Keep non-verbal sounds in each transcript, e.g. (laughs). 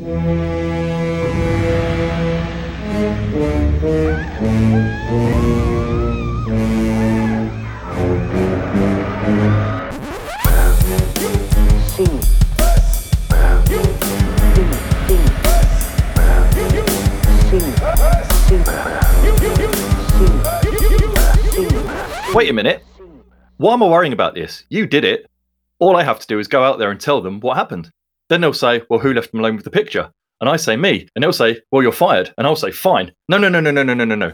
Wait a minute. Why am I worrying about this? You did it. All I have to do is go out there and tell them what happened. Then they'll say, Well, who left them alone with the picture? And I say, Me. And they'll say, Well, you're fired. And I'll say, Fine. No, no, no, no, no, no, no, no, no.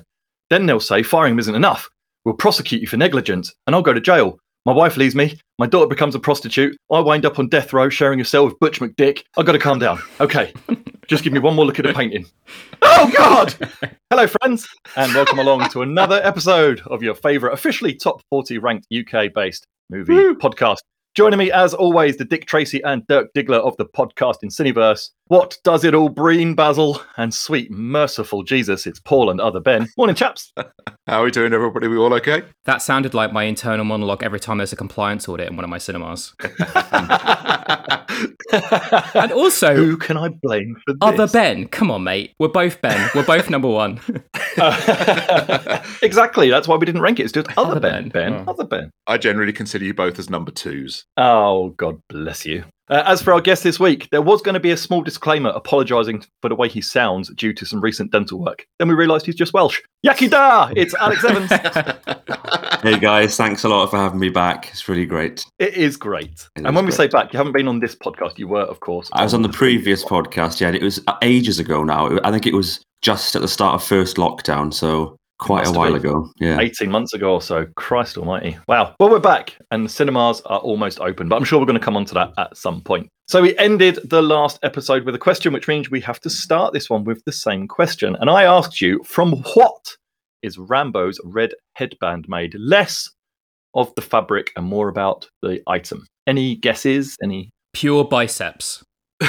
Then they'll say, Firing him isn't enough. We'll prosecute you for negligence. And I'll go to jail. My wife leaves me. My daughter becomes a prostitute. I wind up on death row sharing a cell with Butch McDick. I've got to calm down. Okay. (laughs) Just give me one more look at the painting. (laughs) Oh, God! Hello, friends, and welcome along to another episode of your favourite officially top 40 ranked UK based movie podcast. Joining me, as always, the Dick Tracy and Dirk Diggler of the podcast in Cineverse. What does it all breen, Basil? And sweet, merciful Jesus, it's Paul and other Ben. Morning, chaps. (laughs) How are we doing, everybody? We all okay? That sounded like my internal monologue every time there's a compliance audit in one of my cinemas. (laughs) (laughs) and also, Who can I blame for this? other Ben. Come on, mate. We're both Ben. We're both number one. exactly. That's why we didn't rank it. It's just other, Other Ben. Ben. Ben. Oh. Other Ben. I generally consider you both as number twos. Oh, God bless you. Uh, as for our guest this week, there was going to be a small disclaimer apologising for the way he sounds due to some recent dental work. Then we realised he's just Welsh. Iechyd da! It's Alex Evans. (laughs) Hey guys, thanks a lot for having me back. It's really great. it is great. It and is when we say back, you haven't been on this podcast. You were, of course. I was on the previous podcast, yeah, and it was ages ago now. I think it was just at the start of first lockdown, so quite a while been. ago. Yeah. 18 months ago or so. Christ almighty. Wow. Well, we're back and the cinemas are almost open, but I'm sure we're going to come on to that at some point. So we ended the last episode with a question, which means we have to start this one with the same question. And I asked you, from what is Rambo's red headband made? Less of the fabric and more about the item. Any guesses? Any? Pure biceps. (laughs)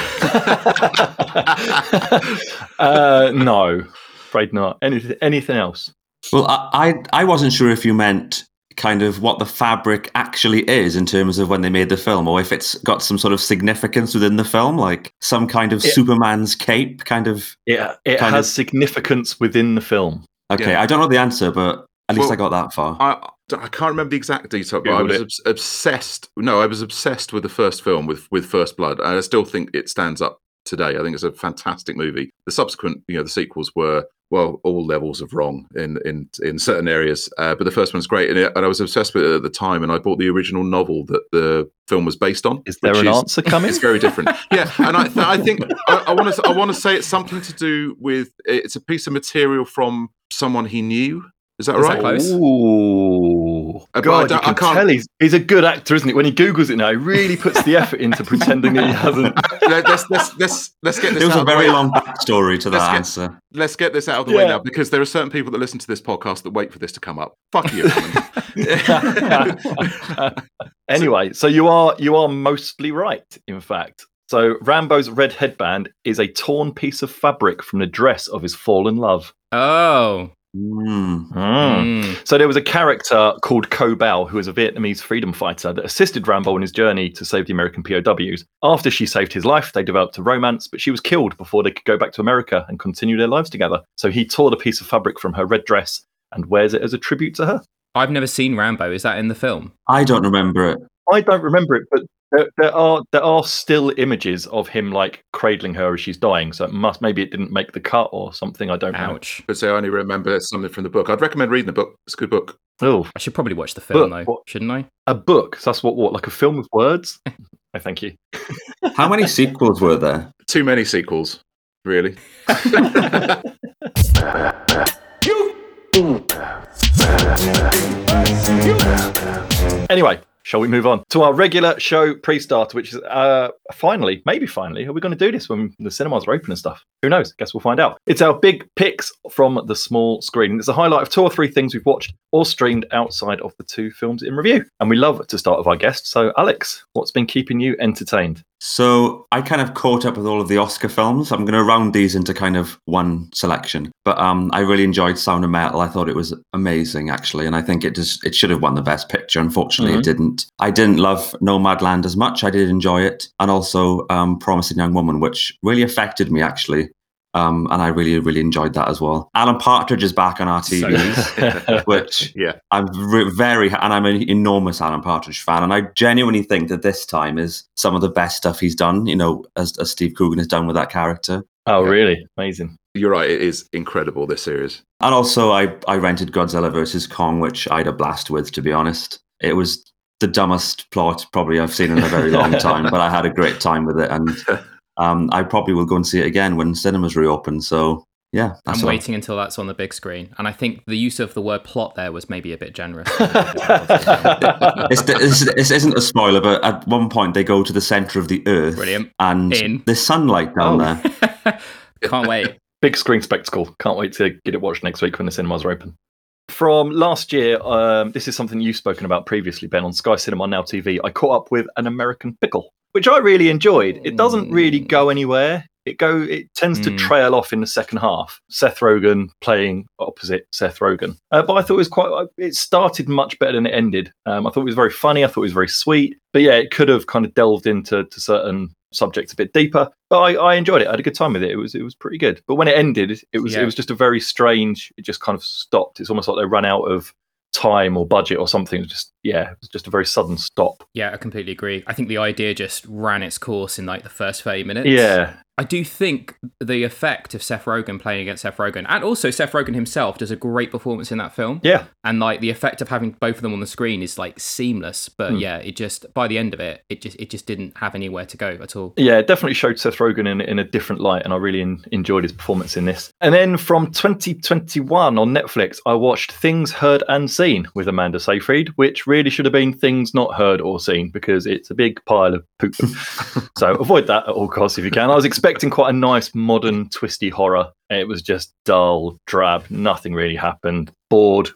uh, no, afraid not. Anything, anything else? Well, I, I I wasn't sure if you meant kind of what the fabric actually is in terms of when they made the film, or if it's got some sort of significance within the film, like some kind of It- Superman's cape, kind of. It, it has of- significance within the film. Okay, Yeah. I don't know the answer, but at least Well, I got that far. I I can't remember the exact detail, but I was it. obs- obsessed. No, I was obsessed with the first film with with First Blood, and I still think it stands up today. I think it's a fantastic movie. The subsequent, you know, the sequels were well, all levels of wrong in in in certain areas, uh, but the first one's great, and, it, and I was obsessed with it at the time. And I bought the original novel that the film was based on. Is there an is- answer coming? (laughs) It's very different. (laughs) yeah, and I, th- I think I want to I want to say it's something to do with it's a piece of material from someone he knew. Is that Is that right? close? Ooh. But I God, you don't- I can can't- tell he's, he's a good actor, isn't he? When he Googles it now, he really puts the effort into pretending that he hasn't. (laughs) Let- let's, let's, let's, let's get this There was out a of the very way. long backstory to Let's that get- answer. Let's get this out of the way now because there are certain people that listen to this podcast that wait for this to come up. Fuck you. (laughs) (laughs) Anyway, so you are you are mostly right, in fact. So Rambo's red headband is a torn piece of fabric from the dress of his fallen love. Oh. Mm. Mm. So there was a character called Co Bao, who was a Vietnamese freedom fighter that assisted Rambo on his journey to save the American POWs. After she saved his life, they developed a romance, but she was killed before they could go back to America and continue their lives together. So he tore the piece of fabric from her red dress and wears it as a tribute to her. I've never seen Rambo. Is that in the film? I don't remember it. I don't remember it, but there, there are there are still images of him like cradling her as she's dying. So it must maybe it didn't make the cut or something. I don't Ouch. but say I only remember something from the book. I'd recommend reading the book. It's a good book. Oh, I should probably watch the film, But though, what- shouldn't I? a book. So that's what what like a film with words. (laughs) I thank you. How many sequels were there? Too many sequels, really. (laughs) Anyway, shall we move on to our regular show pre-starter, which is uh finally, maybe finally, are we going to do this when the cinemas are open and stuff? Who knows? Guess we'll find out. It's our big picks from the small screen. It's a highlight of two or three things we've watched or streamed outside of the two films in review. And we love to start with our guests. So, Alex, what's been keeping you entertained? So I kind of caught up with all of the Oscar films. I'm going to round these into kind of one selection. But um, I really enjoyed Sound of Metal. I thought it was amazing, actually, and I think it just it should have won the Best Picture. Unfortunately, Mhm. it didn't. I didn't love Nomadland as much. I did enjoy it, and also um, Promising Young Woman, which really affected me actually. Um, and I really, really enjoyed that as well. Alan Partridge is back on our TVs, (laughs) which (laughs) Yeah. I'm re- very, and I'm an enormous Alan Partridge fan, and I genuinely think that this time is some of the best stuff he's done. You know, as, as Steve Coogan has done with that character. Oh, Yeah. really? Amazing. You're right. It is incredible. This series. And also, I I rented Godzilla versus Kong, which I had a blast with. To be honest, it was the dumbest plot probably I've seen in a very long (laughs) time, but I had a great time with it, and um, I probably will go and see it again when cinemas reopen. So yeah, that's I'm all. waiting until that's on the big screen. And I think the use of the word plot there was maybe a bit generous. (laughs) (laughs) It's, it's, this isn't a spoiler, but at one point they go to the center of the earth, Brilliant. and In. there's sunlight down Oh. there. (laughs) Can't wait. Big screen spectacle. Can't wait to get it watched next week when the cinemas are open. From last year, um, this is something you've spoken about previously, Ben, on Sky Cinema Now TV. I caught up with an American pickle, which I really enjoyed. It doesn't really go anywhere. It go. It tends to Mm. trail off in the second half. Seth Rogen playing opposite Seth Rogen, uh, but I thought it was quite. It started much better than it ended. Um, I thought it was very funny. I thought it was very sweet. But yeah, it could have kind of delved into to certain subjects a bit deeper. But I, I enjoyed it. I had a good time with it. It was it was pretty good. But when it ended, it was Yeah. it was just a very strange. It just kind of stopped. It's almost like they ran out of time or budget or something. It just yeah, it was just a very sudden stop. Yeah, I completely agree. I think the idea just ran its course in like the first 30 minutes. Yeah, I do think the effect of Seth Rogen playing against Seth Rogen, and also Seth Rogen himself does a great performance in that film. yeah. And like the effect of having both of them on the screen is like seamless. But Hmm. yeah, it just by the end of it, it just it just didn't have anywhere to go at all. Yeah, it definitely showed Seth Rogen in, in a different light, and I really en- enjoyed his performance in this. And then from 2021 on Netflix, I watched Things Heard and Seen with Amanda Seyfried, which really should have been Things Not Heard or Seen because it's a big pile of poop. (laughs) so avoid that at all costs if you can. I was expecting quite a nice, modern, twisty horror. It was just dull, drab, nothing really happened, bored,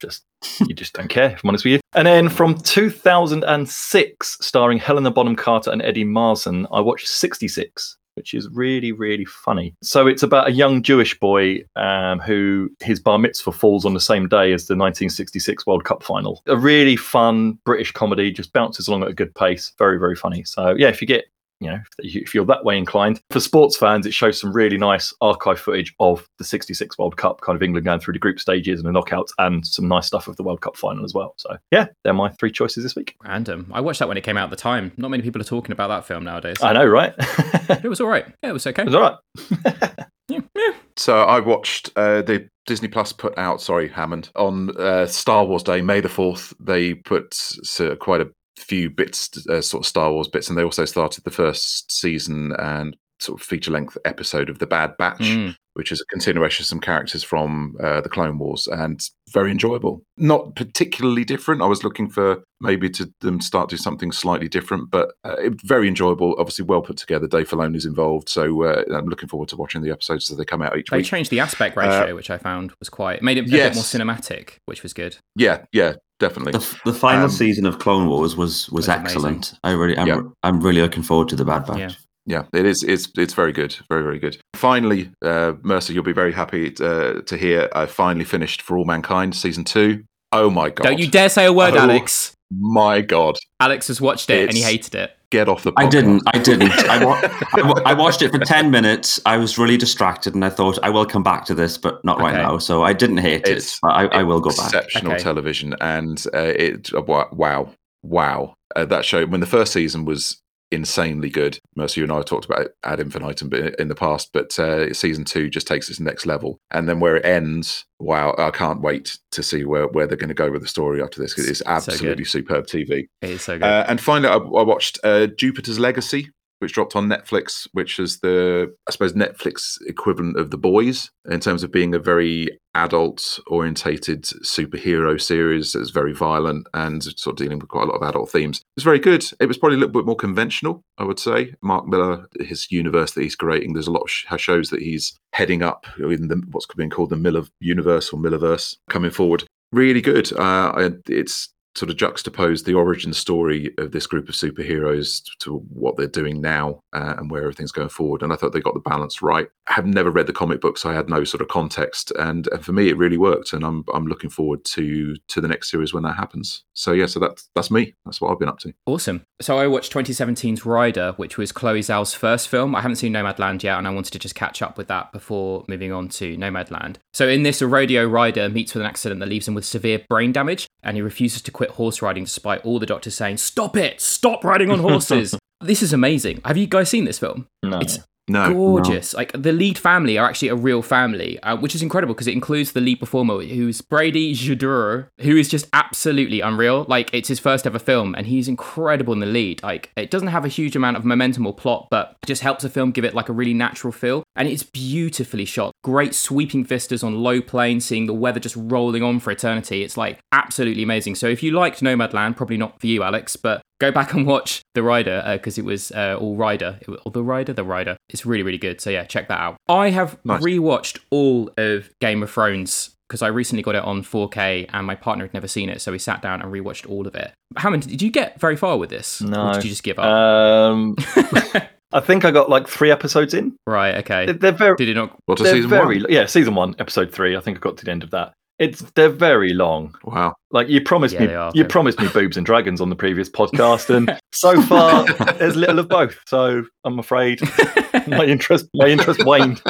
just you just don't care, if I'm honest with you. And then from 2006, starring Helena Bonham Carter and Eddie Marsan, I watched 66, which is really, really funny. So it's about a young Jewish boy um, who his bar mitzvah falls on the same day as the 1966 World Cup final. A really fun British comedy, just bounces along at a good pace. Very, very funny. So yeah, if you get you know, if you- if you're that way inclined. For sports fans, it shows some really nice archive footage of the 66 World Cup, kind of England going through the group stages and the knockouts, and some nice stuff of the World Cup final as well. So, yeah, they're my three choices this week. Random. I watched that when it came out at the time. Not many people are talking about that film nowadays. I know, right? it it was all right. Yeah, it was okay. It was all right. (laughs) Yeah, yeah. So I watched uh, the Disney Plus put out, sorry, Hammond, on uh, Star Wars Day, May the 4th. They put uh, quite a few bits, uh, sort of Star Wars bits, and they also started the first season and sort of feature length episode of The Bad Batch, Mm. which is a continuation of some characters from uh, the Clone Wars, and very enjoyable. Not particularly different. I was looking for maybe to them start do something slightly different, but uh, it, very enjoyable. Obviously, well put together. Dave Filoni's involved, so uh, I'm looking forward to watching the episodes as they come out each They week. They changed the aspect Uh, ratio, which I found was quite made it a Yes. bit more cinematic, which was good. Yeah, yeah, definitely. The, the final Um, season of Clone Wars was was Was amazing. excellent. I really, I'm, Yeah. I'm really looking forward to the Bad Batch. Yeah. Yeah, it is. It's it's very good, very very good. Finally, uh, Mercer, you'll be very happy uh, to hear I finally finished For All Mankind season two. Oh my god! Don't you dare say a word, Oh. Alex. My god! Alex has watched it and he hated it. Get off the. I didn't. I didn't. (laughs) I, wa- I, wa- I watched it for 10 minutes. I was really distracted and I thought, I will come back to this, but not right now. So I didn't hate It's- it. But I, I will go back. Exceptional Okay. television, and uh, it. uh, Wow, wow! Uh, that show when the first season was insanely good. Mercer, you and I have talked about it ad infinitum in the past, but uh, season two just takes it to the next level. And then where it ends, wow! I can't wait to see where, where they're going to go with the story after this. 'cause It's So absolutely superb TV. It is so good. Uh, and finally, I, I watched uh, Jupiter's Legacy, which dropped on Netflix, which is the, I suppose, Netflix equivalent of The Boys in terms of being a very adult orientated superhero series that's very violent and sort of dealing with quite a lot of adult themes. It was very good. It was probably a little bit more conventional, I would say. Mark Millar, his universe that he's creating, there's a lot of shows that he's heading up in the, what's being called the Millar universe or Millarverse coming forward. Really good. Uh, it's sort of juxtapose the origin story of this group of superheroes to what they're doing now uh, and where everything's going forward. And I thought they got the balance right. I have never read the comic book, so I had no sort of context, and, and for me, it really worked. And I'm I'm looking forward to to the next series when that happens. So yeah, so that's that's me. That's what I've been up to. Awesome. So I watched 2017's Rider, which was Chloe Zhao's first film. I haven't seen Nomadland yet, and I wanted to just catch up with that before moving on to Nomadland. So in this, a rodeo rider meets with an accident that leaves him with severe brain damage, and he refuses to quit horse riding despite all the doctors saying, "Stop it! Stop riding on horses." (laughs) this is amazing. Have you guys seen this film? No. It's No, gorgeous. Like the lead family are actually a real family, uh, which is incredible because it includes the lead performer, who's Brady Jandreau, who is just absolutely unreal. Like it's his first ever film, and he's incredible in the lead. Like it doesn't have a huge amount of momentum or plot, but it just helps the film give it like a really natural feel, and it's beautifully shot. Great sweeping vistas on low plains, seeing the weather just rolling on for eternity. It's like absolutely amazing. So if you liked Nomadland, probably not for you, Alex, but go back and watch The Rider because it was uh, all Rider, it was, or The Rider, The Rider. It's really, really good. So yeah, check that out. I have Nice. rewatched all of Game of Thrones because I recently got it on 4K and my partner had never seen it, so we sat down and rewatched all of it. Hammond, did you get very far with this? No. Or did you just give up? Um, (laughs) I think I got like three episodes in. right, okay. They're, they're very, Did you not? what to they're season very, one? yeah, season one, episode three. I think I got to the end of that. It's they're very long. Wow. Like you promised Yeah, me, are. you promised me boobs and dragons on the previous (laughs) podcast, and so (laughs) far there's little of both. So I'm afraid (laughs) my interest, my interest waned.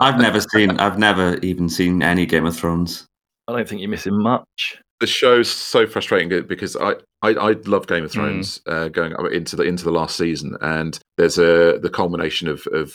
I've never seen. I've never even seen any Game of Thrones. I don't think you're missing much. the show's so frustrating because I, I, I love Game of Mm. Thrones uh, going into the into the last season, and there's a the culmination of of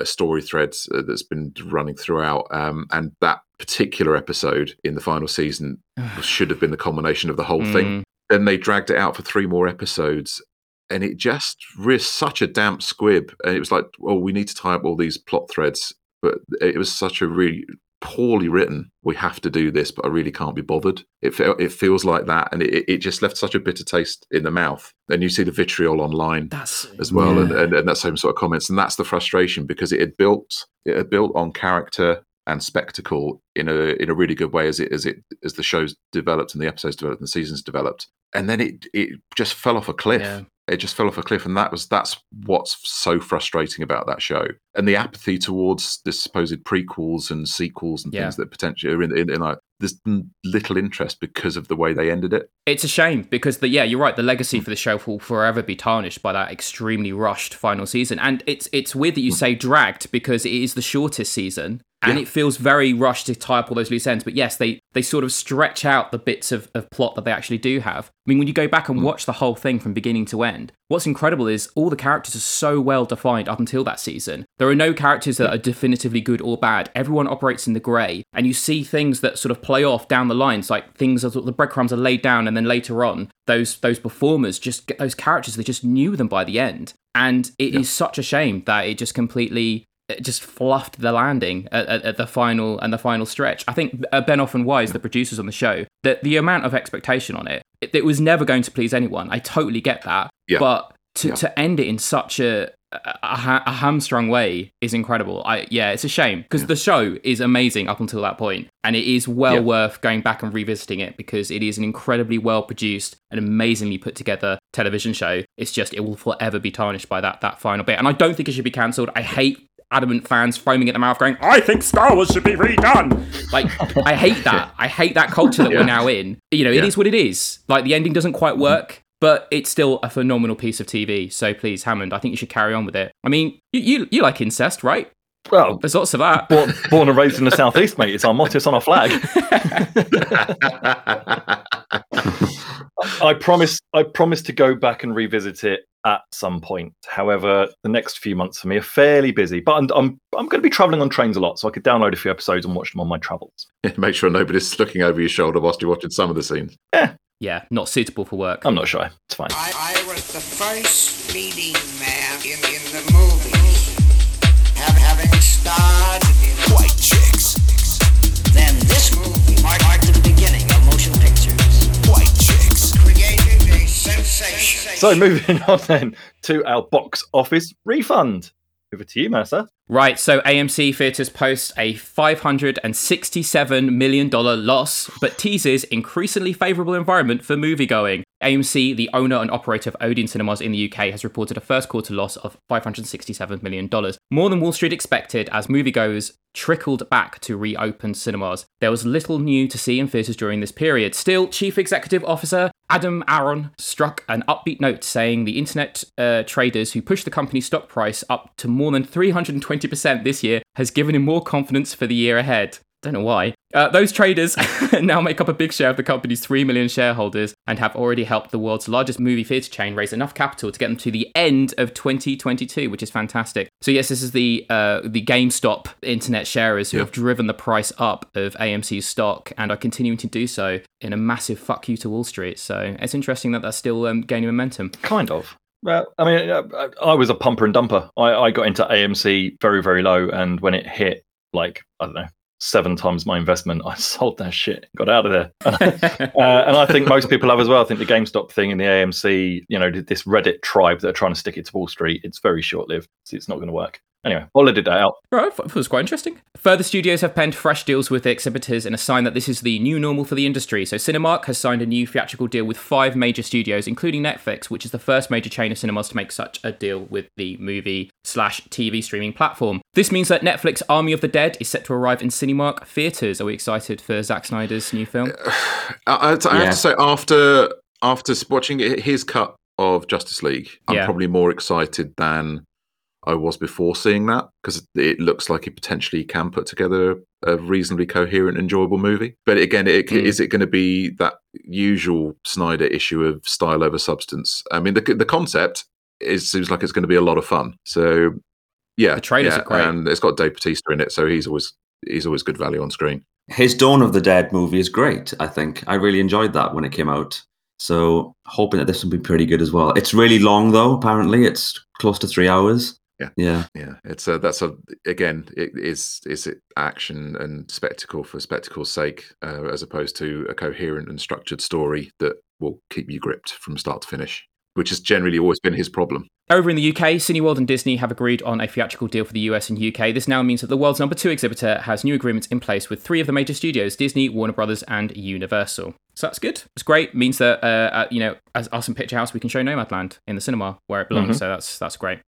a story thread uh, that's been running throughout, um, and that particular episode in the final season (sighs) should have been the culmination of the whole thing. Mm, Then they dragged it out for three more episodes. And it just risked such a damp squib. And it was like, well, we need to tie up all these plot threads. But it was such a really poorly written. We have to do this, but I really can't be bothered. It fe- it feels like that, and it, it just left such a bitter taste in the mouth. And you see the vitriol online That's as well, Yeah. and, and, and that same sort of comments, and that's the frustration because it had built it had built on character and spectacle in a in a really good way as it as it as the shows developed and the episodes developed and the seasons developed, and then it it just fell off a cliff yeah. It just fell off a cliff and that was that's what's so frustrating about that show and the apathy towards the supposed prequels and sequels and Yeah. things that potentially are in, in, in like there's little interest because of the way they ended it It's a shame because the yeah, you're right. The legacy hmm. for the show will forever be tarnished by that extremely rushed final season. And it's it's weird that you hmm. say dragged because it is the shortest season. And Yeah. it feels very rushed to tie up all those loose ends. But yes, they they sort of stretch out the bits of, of plot that they actually do have. I mean, when you go back and mm. watch the whole thing from beginning to end, what's incredible is all the characters are so well defined up until that season. There are no characters that are definitively good or bad. Everyone operates in the grey, and you see things that sort of play off down the lines, like things are the breadcrumbs are laid down, and then later on, those those performers just get those characters. They just knew them by the end, and it is such a shame that it just completely just fluffed the landing at, at, at the final and the final stretch. I think uh, Benioff and Weiss, the producers on the show, that the amount of expectation on it, it, it was never going to please anyone. I totally get that, Yeah. but to, Yeah. to end it in such a a, a, ha- a hamstrung way is incredible. I yeah, it's a shame because the show is amazing up until that point, and it is well Yeah. worth going back and revisiting it because it is an incredibly well produced and amazingly put together television show. It's just it will forever be tarnished by that that final bit, and I don't think it should be cancelled. I hate adamant fans foaming at the mouth going, I think Star Wars should be redone. Like, I hate that. (laughs) I hate that culture that Yeah. we're now in. You know, it Yeah. is what it is. Like, the ending doesn't quite work, but it's still a phenomenal piece of TV. So please, Hammond, I think you should carry on with it. I mean, you, you, you like incest, right? Well, There's lots of that. born, born and raised in the southeast, mate. It's our motto. It's on our flag. (laughs) I promise. I promise to go back and revisit it at some point. However, the next few months for me are fairly busy. But I'm I'm, I'm going to be traveling on trains a lot, so I could download a few episodes and watch them on my travels. (laughs) make sure nobody's looking over your shoulder whilst you're watching some of the scenes Yeah, Yeah, not suitable for work. I'm not shy. It's fine. I, I was the first leading man in, in the movies. Have, having starred in White Chicks. Then this movie marked, sensation. So moving on then to our box office refund. Over to you, Mercer. Right, so AMC Theatres posts a $567 million loss, but teases increasingly favourable environment for moviegoing. AMC, the owner and operator of Odeon Cinemas in the UK, has reported a first quarter loss of $567 million, more than Wall Street expected as moviegoers trickled back to reopened cinemas. There was little new to see in theatres during this period. Still, Chief Executive Officer Adam Aron struck an upbeat note saying the internet uh, traders who pushed the company's stock price up to more than 320% this year has given him more confidence for the year ahead. Don't know why. Uh, those traders (laughs) now make up a big share of the company's 3 million shareholders and have already helped the world's largest movie theatre chain raise enough capital to get them to the end of 2022, which is fantastic. So, yes, this is the uh, the GameStop internet sharers who Yeah. have driven the price up of AMC's stock and are continuing to do so in a massive fuck you to Wall Street. So, it's interesting that that's still um, gaining momentum. Kind of. Well, I mean, uh, I was a pumper and dumper. I, I got into AMC very, very low, and when it hit like I don't know seven times my investment, I (laughs) sold that shit, got out of there. And (laughs) I, uh, and I think most people have as well. I think the GameStop thing and the AMC, you know, this Reddit tribe that are trying to stick it to Wall Street, it's very short lived. So it's not going to work. Anyway, I'll edit that out. Right, it was quite interesting. Further studios have penned fresh deals with exhibitors in a sign that this is the new normal for the industry. So Cinemark has signed a new theatrical deal with five major studios, including Netflix, which is the first major chain of cinemas to make such a deal with the movie slash TV streaming platform. This means that Netflix Army of the Dead is set to arrive in Cinemark theaters. Are we excited for Zack Snyder's new film? I, I, I have to say, after after watching his cut of Justice League, I'm Yeah. probably more excited than I was before seeing that because it looks like he potentially can put together a reasonably coherent, enjoyable movie. But again, it, Mm. is it going to be that usual Snyder issue of style over substance? I mean, the the concept is seems like it's going to be a lot of fun. So yeah, The trailers yeah, are great. and it's got Dave Batista in it, so he's always he's always good value on screen. His Dawn of the Dead movie is great. I think I really enjoyed that when it came out. So hoping that this will be pretty good as well. It's really long though. Apparently, it's close to three hours. Yeah. yeah. Yeah, it's a that's a again it is is it action and spectacle for spectacle's sake, uh, as opposed to a coherent and structured story that will keep you gripped from start to finish, which has generally always been his problem. Over in the UK, Cineworld and Disney have agreed on a theatrical deal for the US and UK. This now means that the world's number two exhibitor has new agreements in place with three of the major studios Disney, Warner Brothers, and Universal. So that's good. It's great. It means that, uh, uh, you know, as us in Picture House, we can show Nomadland in the cinema where it belongs. So that's that's great.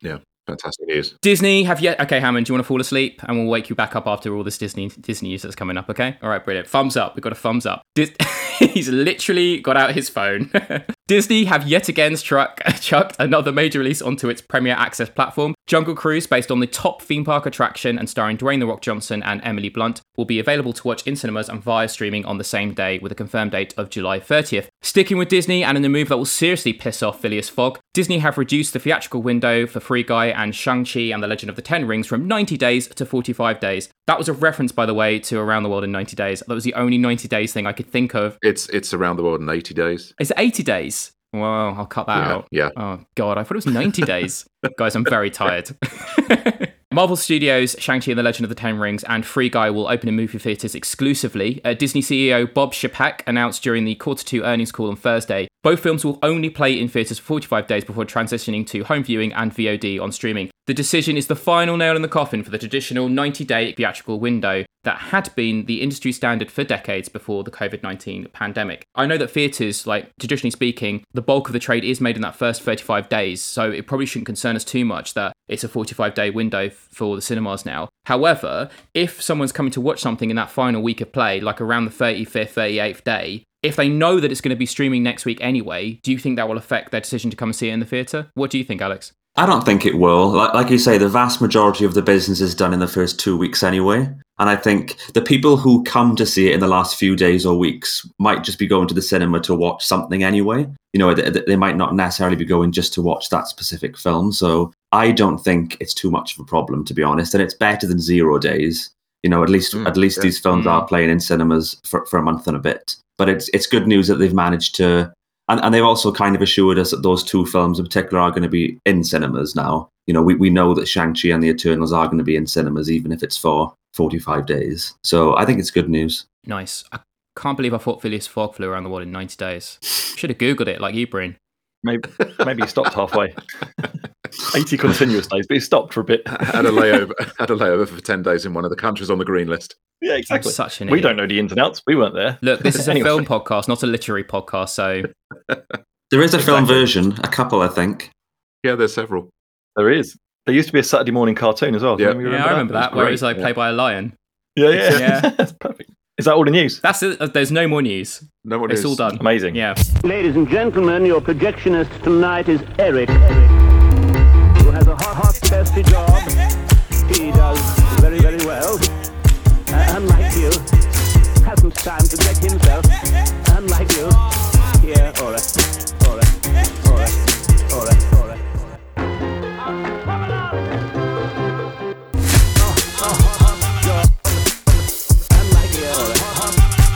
Fantastic news. Disney have yet. Okay, Hammond, do you want to fall asleep? And we'll wake you back up after all this Disney Disney news that's coming up. Okay. All right, brilliant. Thumbs up. We've got a thumbs up. Dis- (laughs) He's literally got out his phone. (laughs) Disney have yet again struck, (laughs) chucked another major release onto its Premier Access platform. Jungle Cruise, based on the top theme park attraction and starring Dwayne The Rock Johnson and Emily Blunt, will be available to watch in cinemas and via streaming on the same day with a confirmed date of July 30th. Sticking with Disney and in a move that will seriously piss off Phileas Fogg, Disney have reduced the theatrical window for Free Guy and Shang-Chi and the Legend of the Ten Rings from 90 days to 45 days. That was a reference, by the way, to Around the World in 90 Days. That was the only 90 days thing I could think of. It's it's around the world in eighty days. It's 80 days? Well, I'll cut that Yeah, out. yeah. Oh, God, I thought it was 90 days. (laughs) Guys, I'm very tired. (laughs) Marvel Studios, Shang-Chi and the Legend of the Ten Rings, and Free Guy will open in movie theaters exclusively. Uh, Disney CEO Bob Chapek announced during the quarter two earnings call on Thursday, both films will only play in theaters for 45 days before transitioning to home viewing and VOD on streaming. The decision is the final nail in the coffin for the traditional 90-day theatrical window that had been the industry standard for decades before the COVID 19 pandemic. I know that theatres, like traditionally speaking, the bulk of the trade is made in that first 35 days, so it probably shouldn't concern us too much that it's a 45 day window for the cinemas now. However, if someone's coming to watch something in that final week of play, like around the 35th, 38th day, if they know that it's going to be streaming next week anyway, do you think that will affect their decision to come and see it in the theatre? What do you think, Alex? I don't think it will. Like, like you say, the vast majority of the business is done in the first two weeks anyway. And I think the people who come to see it in the last few days or weeks might just be going to the cinema to watch something anyway. You know, they, they might not necessarily be going just to watch that specific film. So I don't think it's too much of a problem, to be honest. And it's better than zero days. You know, at least Mm, at least yeah. these films Mm. are playing in cinemas for, for a month and a bit. But it's it's good news that they've managed to and, and they've also kind of assured us that those two films in particular are going to be in cinemas now. You know, we, we know that Shang-Chi and the Eternals are going to be in cinemas, even if it's for 45 days. So I think it's good news. Nice. I can't believe I thought Phileas Fogg flew around the world in 90 days. Should have Googled it like you, Breen. Maybe maybe he stopped halfway. (laughs) 80 continuous days, but he stopped for a bit. (laughs) had a layover. Had a layover for ten days in one of the countries on the green list. Yeah, I'm exactly. such an We idiot. don't know the ins and outs. We weren't there. Look, this is a (laughs) Anyway. film podcast, not a literary podcast. So (laughs) There is a film version, a couple, I think. Yeah, there's several. There is. There used to be a Saturday morning cartoon as well. Yeah. Don't you yeah, I remember that, It was where it was like yeah. played by a lion. Yeah, yeah, Yeah. That's perfect. Is that all the news? That's it. Uh, There's no more news. No one It's is. all done. Amazing. Yeah. Ladies and gentlemen, your projectionist tonight is Eric, who has a hot, job. He does very, very well. Uh, unlike you, hasn't time to get himself. Unlike you. Yeah, all right, all right, all right, all right, all right. Unlike you, all right.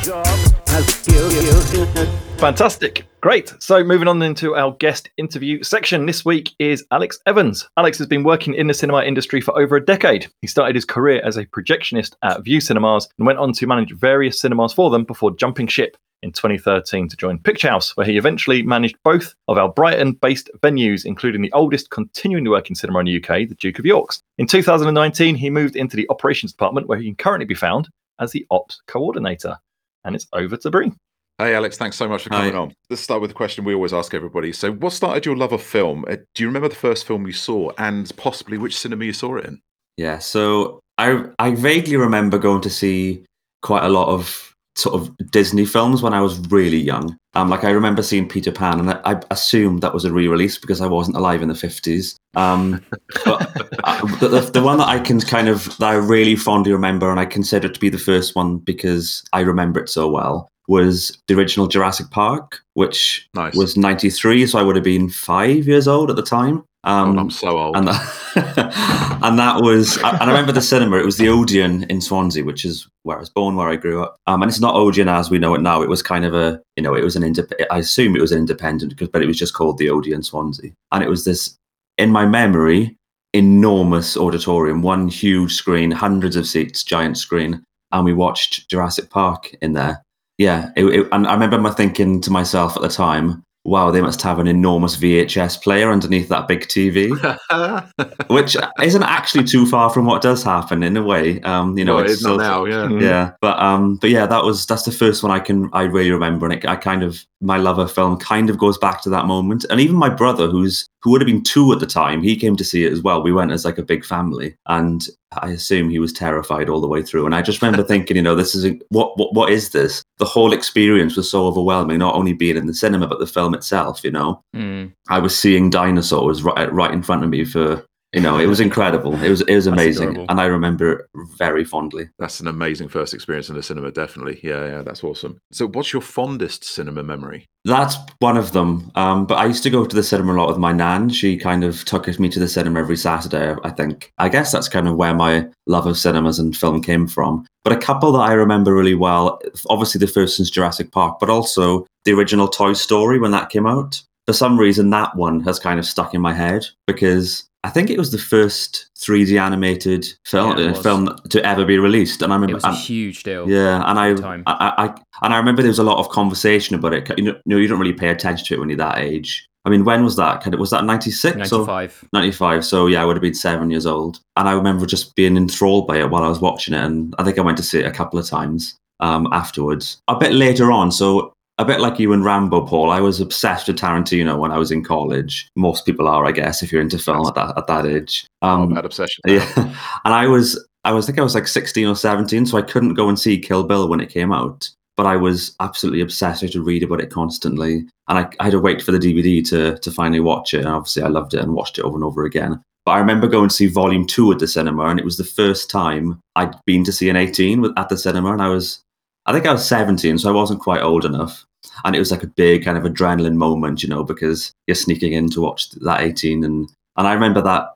Job has you, you, you. Fantastic. Great. So, moving on into our guest interview section. This week is Alex Evans. Alex has been working in the cinema industry for over a decade. He started his career as a projectionist at Vue Cinemas and went on to manage various cinemas for them before jumping ship in 2013 to join Picturehouse, where he eventually managed both of our Brighton based venues, including the oldest continuing to work in cinema in the UK, the Duke of York's. In 2019, he moved into the operations department, where he can currently be found as the ops coordinator. And it's over to Bree. Hey, Alex, thanks so much for coming Hi. on. Let's start with the question we always ask everybody. So, what started your love of film? Uh, Do you remember the first film you saw and possibly which cinema you saw it in? Yeah, so I I vaguely remember going to see quite a lot of sort of Disney films when I was really young. Um, like I remember seeing Peter Pan, and I, I assumed that was a re-release because I wasn't alive in the fifties. Um, (laughs) but uh, the, the, the one that I can kind of that I really fondly remember, and I consider it to be the first one because I remember it so well, was the original Jurassic Park, which Nice. was ninety three. So I would have been five years old at the time. Um, oh, I'm so old. and that, (laughs) and that was and I remember the cinema. It was the Odeon in Swansea, which is where I was born, where I grew up. Um, and it's not Odeon as we know it now. It was kind of a you know it was an indep- I assume it was an independent, because but it was just called the Odeon Swansea, and it was this in my memory enormous auditorium, one huge screen, hundreds of seats, giant screen, and we watched Jurassic Park in there. Yeah, it, it, and I remember my thinking to myself at the time, "Wow, they must have an enormous VHS player underneath that big TV." (laughs) which isn't actually too far from what does happen in a way. Um, you know, no, it's it's not still- now. Yeah. Mm. Yeah, but um, but yeah, that was that's the first one I can I really remember, and it, I kind of my love of film kind of goes back to that moment, and even my brother, who's who would have been two at the time, he came to see it as well. We went as like a big family, and I assume he was terrified all the way through. And I just remember thinking, you know, this is a, what what what is this? The whole experience was so overwhelming, not only being in the cinema but the film itself. You know, Mm. I was seeing dinosaurs right right in front of me for you know it was incredible. It was it was amazing, and I remember it very fondly. That's an amazing first experience in the cinema, definitely. Yeah, yeah, that's awesome. So, what's your fondest cinema memory? That's one of them. Um, but I used to go to the cinema a lot with my nan. She kind of took me to the cinema every Saturday. I think. I guess that's kind of where my love of cinemas and film came from. But a couple that I remember really well. Obviously, the first is Jurassic Park, but also the original Toy Story when that came out. For some reason, that one has kind of stuck in my head because I think it was the first 3D animated film Yeah, uh, film to ever be released. And I remember It was a huge deal. yeah, and I, at the time. I, I, and I remember there was a lot of conversation about it. You know, you, know, you don't really pay attention to it when you're that age. I mean, when was that? Was that 96 or 95. 95? So yeah, I would have been seven years old. And I remember just being enthralled by it while I was watching it. And I think I went to see it a couple of times um, afterwards. A bit later on, so a bit like you and Rambo, Paul, I was obsessed with Tarantino when I was in college. Most people are, I guess, if you're into film at that at that age. oh, Um, bad obsession. (laughs) yeah, and I was, I was, I think I was like sixteen or seventeen, so I couldn't go and see Kill Bill when it came out. But I was absolutely obsessed. I had to read about it constantly, and I, I had to wait for the DVD to to finally watch it. And obviously, I loved it and watched it over and over again. But I remember going to see Volume Two at the cinema, and it was the first time I'd been to see an eighteen with, at the cinema, and I was, I think I was seventeen, so I wasn't quite old enough. And it was like a big kind of adrenaline moment, you know, because you're sneaking in to watch that eighteen, and and I remember that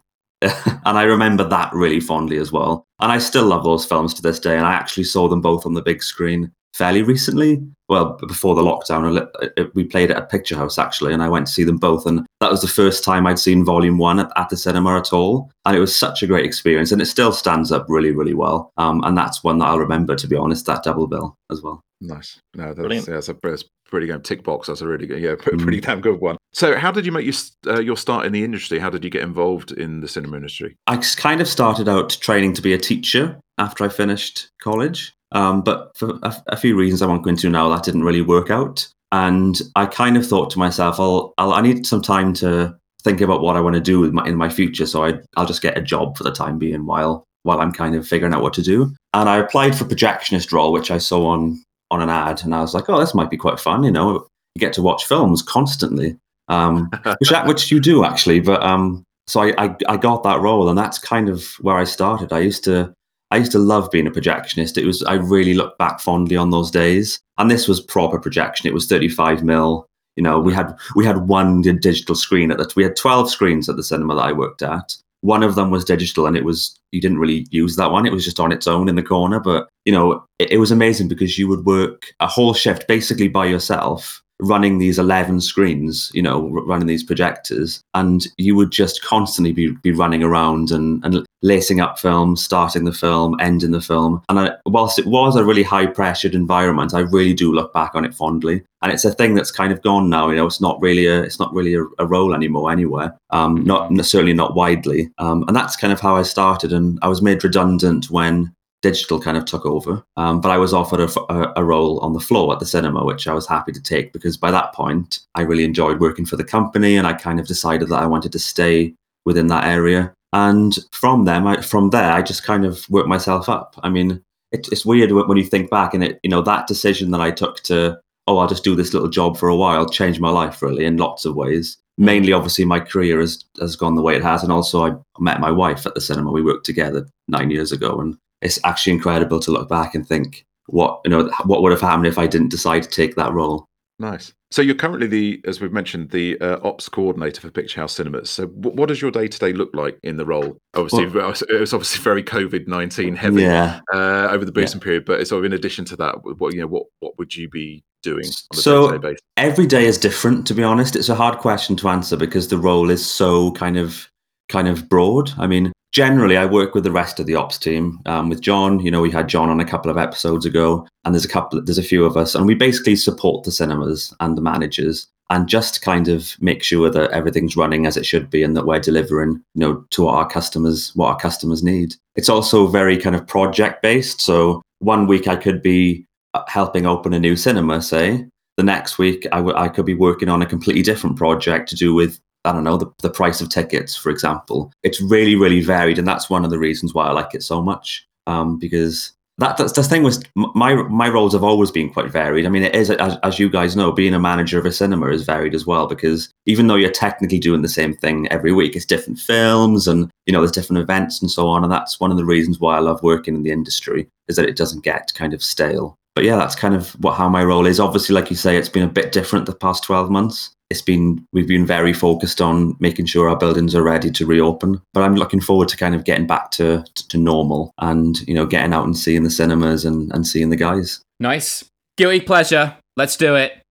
(laughs) and I remember that really fondly as well. And I still love those films to this day. And I actually saw them both on the big screen fairly recently. Well, before the lockdown, a li- uh, we played at a Picture House actually, and I went to see them both. And that was the first time I'd seen Volume One at, at the cinema at all. And it was such a great experience, and it still stands up really, really well. Um, and that's one that I'll remember, to be honest, that double bill as well. Nice. No, that's, Brilliant. yeah, that's a that's a pretty good tick box. That's a really good, yeah, (laughs) p- Mm. pretty damn good one. So, how did you make your uh, your start in the industry? How did you get involved in the cinema industry? I kind of started out training to be a teacher after I finished college. Um, but for a, a few reasons I won't go into now, that didn't really work out. And I kind of thought to myself, I'll, I'll I need some time to think about what I want to do with my, in my future. So I, I'll just get a job for the time being while while I'm kind of figuring out what to do. And I applied for projectionist role, which I saw on on an ad, and I was like, oh, this might be quite fun. You know, you get to watch films constantly, um, (laughs) which which you do actually. But um, so I, I I got that role, and that's kind of where I started. I used to I used to love being a projectionist. It was I really look back fondly on those days, and this was proper projection. It was 35 mil. You know, we had we had one digital screen at that. We had 12 screens at the cinema that I worked at. One of them was digital, and it was you didn't really use that one. It was just on its own in the corner. But you know, it, it was amazing because you would work a whole shift basically by yourself running these 11 screens, you know, running these projectors, and you would just constantly be, be running around and, and lacing up films, starting the film, ending the film. And I, whilst it was a really high pressured environment, I really do look back on it fondly. And it's a thing that's kind of gone now. You know, it's not really a it's not really a, a role anymore anywhere. Um, not certainly not widely. Um, and that's kind of how I started. And I was made redundant when digital kind of took over. Um, but I was offered a, a, a role on the floor at the cinema, which I was happy to take because by that point I really enjoyed working for the company, and I kind of decided that I wanted to stay within that area. And from them, I, from there, I just kind of worked myself up. I mean, it, it's weird when when you think back, and it, you know, that decision that I took to, oh, I'll just do this little job for a while, changed my life really in lots of ways. Mainly, obviously, my career has has gone the way it has, and also I met my wife at the cinema. We worked together nine years ago, and it's actually incredible to look back and think what you know what would have happened if I didn't decide to take that role. Nice. So, you're currently the, as we've mentioned, the uh, ops coordinator for Picture House Cinemas. So, w- what does your day to day look like in the role? Obviously, it was obviously very COVID nineteen heavy Yeah. uh, over the Yeah. period. But sort of in addition to that, what you know, what what would you be doing on a So- day to day basis? every day is different to be honest it's a hard question to answer because the role is so kind of kind of broad i mean generally i work with the rest of the ops team um, with john. You know we had john on a couple of episodes ago and there's a couple there's a few of us and we basically support the cinemas and the managers and just kind of make sure that everything's running as it should be and that we're delivering you know to our customers what our customers need. It's also very kind of project based so one week i could be uh, helping open a new cinema say. The next week I, w- I could be working on a completely different project to do with i don't know the, the price of tickets for example it's really really varied and that's one of the reasons why i like it so much um, because that, that's the thing with my my roles have always been quite varied i mean it is as, as you guys know being a manager of a cinema is varied as well because even though you're technically doing the same thing every week it's different films and you know there's different events and so on and that's one of the reasons why i love working in the industry is that it doesn't get kind of stale but yeah, that's kind of what how my role is. Obviously, like you say, it's been a bit different the past twelve months. It's been we've been very focused on making sure our buildings are ready to reopen. But I'm looking forward to kind of getting back to to normal and you know getting out and seeing the cinemas and and seeing the guys. Nice. Guilty pleasure. Let's do it.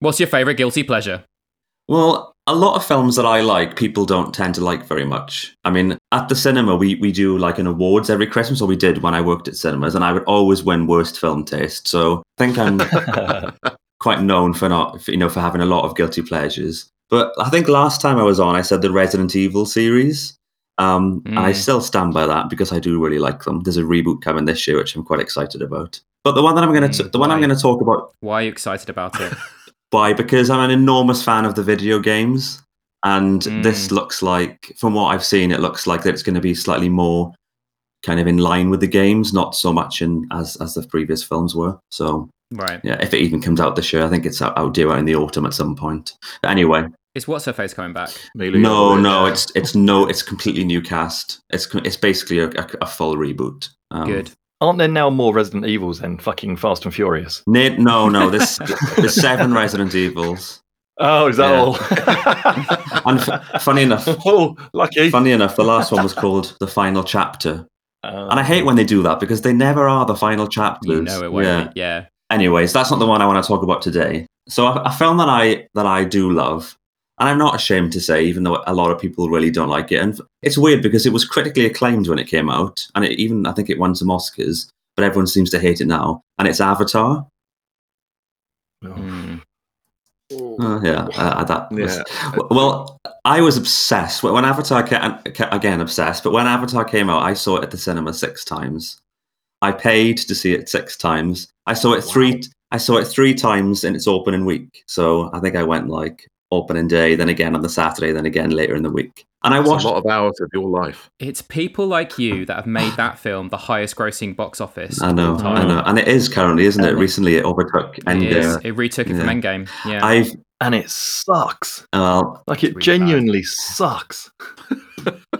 What's your favorite guilty pleasure? Well, a lot of films that I like, people don't tend to like very much. I mean, at the cinema, we, we do like an awards every Christmas, or we did when I worked at cinemas, and I would always win worst film taste. So I think I'm (laughs) (laughs) quite known for not, for, you know, for having a lot of guilty pleasures. But I think last time I was on, I said the Resident Evil series. Um, and I Mm. still stand by that because I do really like them. There's a reboot coming this year, which I'm quite excited about. But the one that I'm going to, Mm, the one I'm going to talk about Why are you excited about it? (laughs) (laughs) why? Because I'm an enormous fan of the video games, and this Mm. looks like, from what I've seen, it looks like that it's going to be slightly more kind of in line with the games, not so much in as as the previous films were. So right. yeah, if it even comes out this year, I think it's out, out due out in the autumn at some point. But anyway, Is what's her face coming back? Amelia no, no, yeah. it's it's no, it's completely new cast. It's it's basically a, a, a full reboot. Um, Good. Aren't there now more Resident Evils than fucking Fast and Furious? na- No, no, this there's seven Resident Evils. Oh, is that Yeah. all? (laughs) And f- funny enough, (laughs) oh, lucky. Funny enough, the last one was called The Final Chapter. Uh, And I hate when they do that because they never are the final chapters. You know it won't. Yeah. be. Yeah. Anyways, that's not the one I want to talk about today. So a, a film that I that I do love, and I'm not ashamed to say, even though a lot of people really don't like it. And it's weird because it was critically acclaimed when it came out, and it even I think it won some Oscars, but everyone seems to hate it now. And it's Avatar. Mm. Uh, yeah, uh, that was, Yeah. well, I was obsessed when Avatar ca- ca- again obsessed. But when Avatar came out, I saw it at the cinema six times. I paid to see it six times. I saw it oh, three. I saw it three times in its opening week. So I think I went like opening day, then again on the Saturday, then again later in the week. And I It's watched. a lot of hours of your life. It's people like you that have made that (sighs) film the highest grossing box office. I know. I know, and it is currently, isn't it? Recently, it overtook It, Endgame. is. it retook it from Endgame. Yeah. I've And it sucks. well, Like it really genuinely sucks.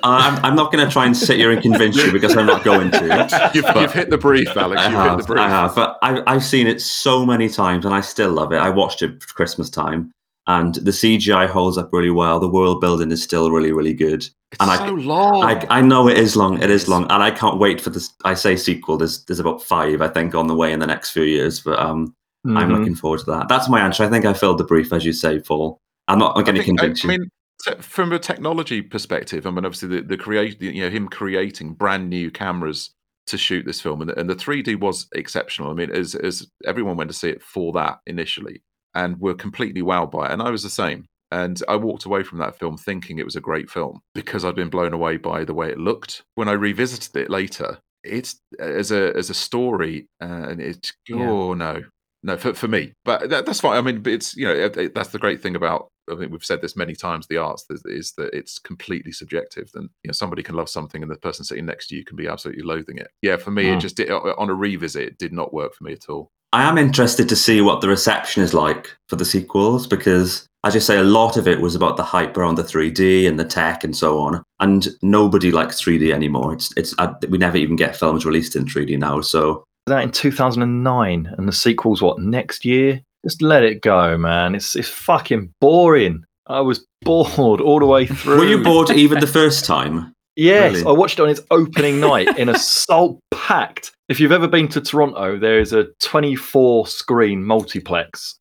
I'm, I'm not going to try and sit here and convince you because I'm not going to. (laughs) You've, you've hit the brief, Alex. I You've hit the brief. I have. But I, I've seen it so many times, and I still love it. I watched it for Christmas time, and the CGI holds up really well. The world building is still really, really good. It's and I- so long. I, I know it is long. It is long, and I can't wait for this. I say sequel. There's there's about five, I think, on the way in the next few years. But um, I'm Mhm. looking forward to that. That's my answer. I think I filled the brief, as you say, Paul. I'm not I going to convince I, you. mean, te- from a technology perspective, I mean, obviously the, the create, you know, him creating brand new cameras to shoot this film, and the, and the 3D was exceptional. I mean, as as everyone went to see it for that initially, and were completely wowed by it, and I was the same. And I walked away from that film thinking it was a great film because I'd been blown away by the way it looked. When I revisited it later, it's as a as a story, uh, and it's Yeah. oh no, no for, for me but that, that's fine i mean it's you know it- it- that's the great thing about i think we've said this many times the arts is, is that it's completely subjective and you know somebody can love something and the person sitting next to you can be absolutely loathing it yeah for me it Mm. just did, on a revisit it did not work for me at all I am interested to see what the reception is like for the sequels because, as you say, a lot of it was about the hype around the 3D and the tech and so on, and nobody likes 3D anymore. It's it's uh, we never even get films released in 3D now. So that in 2009 and the sequel's what next year just let it go man it's it's fucking boring i was bored all the way through were you bored even the (laughs) first time? yes Really? i watched it on its opening night in a salt packed if you've ever been to toronto there is a 24 screen multiplex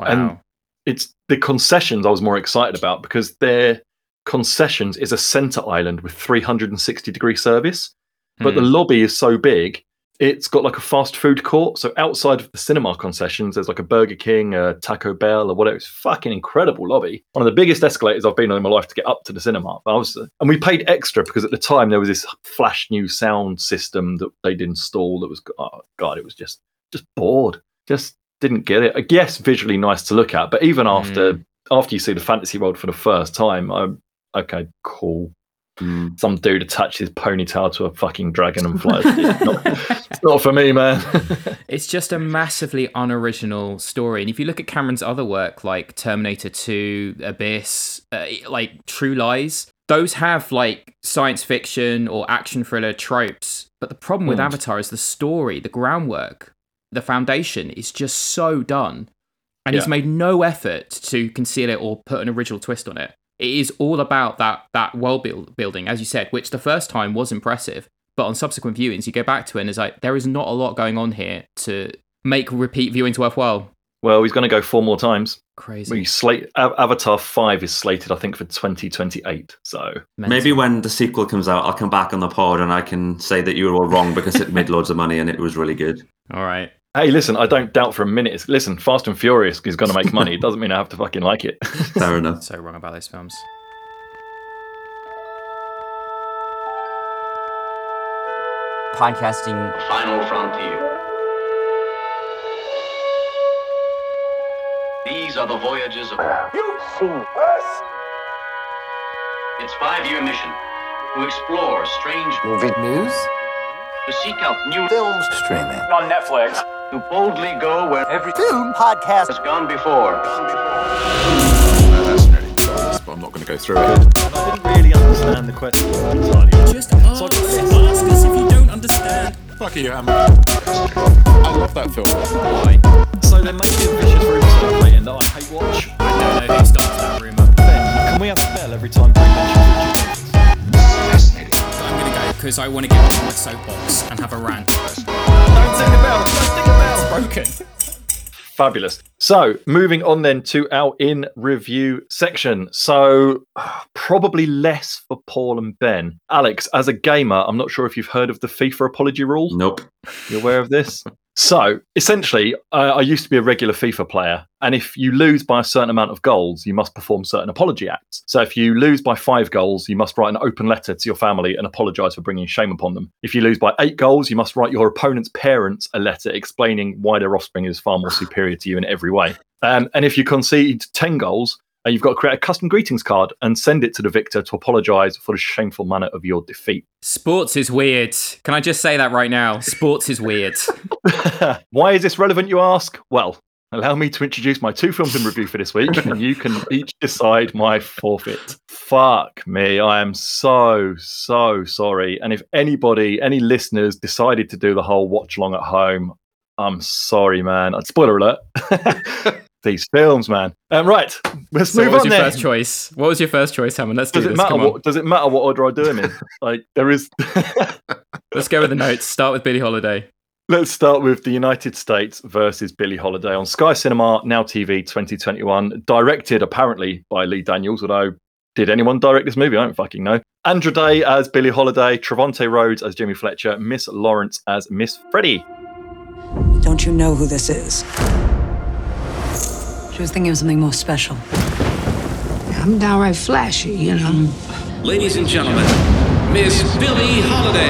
wow. And it's the concessions i was more excited about because their concessions is a center island with 360 degree service but the Hmm. lobby is so big it's got like a fast food court so outside of the cinema concessions there's like a burger king a taco bell or whatever. It's fucking incredible lobby. One of the biggest escalators i've been on in my life to get up to the cinema. I was, and we paid extra because at the time there was this flash new sound system that they'd installed that was oh god it was just just bored. Just didn't get it. I guess visually nice to look at but even after after you see the fantasy world for the first time i'm okay cool. Mm. some dude attach his ponytail to a fucking dragon and flies. not, (laughs) it's not for me, man. (laughs) It's just a massively unoriginal story. And if you look at Cameron's other work, like Terminator 2, Abyss, uh, like True Lies, those have like science fiction or action thriller tropes. But the problem with Hmm. Avatar is the story, the groundwork, the foundation is just so done. And he's made no effort to conceal it or put an original twist on it. It is all about that that world build, building, as you said, which the first time was impressive. But on subsequent viewings, you go back to it and it's like there is not a lot going on here to make repeat viewings worthwhile. well, he's going to go four more times. Crazy. We slate Avatar Five is slated, I think, for 2028. So Mental. Maybe when the sequel comes out, I'll come back on the pod and I can say that you were all wrong because it made loads of money and it was really good. All right. hey, listen, I don't doubt for a minute. Listen, Fast and Furious is going to make money. It (laughs) doesn't mean I have to fucking like it. Fair enough. So wrong about those films. Podcasting Final frontier. These are the voyages of. You've seen us. Its five-year mission to explore strange, movie news to seek out new, films streaming On Netflix. to boldly go where every film podcast has gone before. No, that's nearly but i'm not going to go through it I didn't really understand the question entirely. Just ask, fuck you Am. i love that film Why? So there may be a vicious rumor circulating that I hate watch. I don't know who started that rumor. Ben, can we have a bell every time Brie mentions Richard I'm gonna go because I want to get on my soapbox and have a rant. Don't ding the bell! Don't ding the bell! Broken. Fabulous. So, moving on then to our in review section. So, (sighs) probably less for Paul and Ben. Alex, as a gamer, I'm not sure if you've heard of the FIFA apology rule. Nope. You aware of this? (laughs) So, essentially, uh, I used to be a regular FIFA player, and if you lose by a certain amount of goals, you must perform certain apology acts. So, if you lose by five goals, you must write an open letter to your family and apologise for bringing shame upon them. If you lose by eight goals, you must write your opponent's parents a letter explaining why their offspring is far more superior to you in every way. Um, and if you concede 10 goals, uh, you've got to create a custom greetings card and send it to the victor to apologise for the shameful manner of your defeat. Sports is weird. Can I just say that right now? Sports is weird. (laughs) Why is this relevant, you ask? Well, allow me to introduce my two films in review for this week, and you can each decide my forfeit. Fuck me. I am so, so sorry. And if anybody, any listeners decided to do the whole watch along at home, I'm sorry, man. Spoiler alert. (laughs) These films, man. Um, right, let's So move what was on your then. first choice? What was your first choice, Hammond? Let's do Does it this. matter Come on. what? Does it matter what order I do them in? (laughs) like there is. (laughs) Let's go with the notes. Start with Billie Holiday. Let's start with the United States versus Billie Holiday on Sky Cinema, Now TV 2021, directed apparently by Lee Daniels, although did anyone direct this movie? I don't fucking know. Andra Day as Billie Holiday, Trevante Rhodes as Jimmy Fletcher, Miss Lawrence as Miss Freddie. Don't you know who this is? She was thinking of something more special. I'm downright flashy, you know. Ladies and gentlemen, Miss Billie Holiday.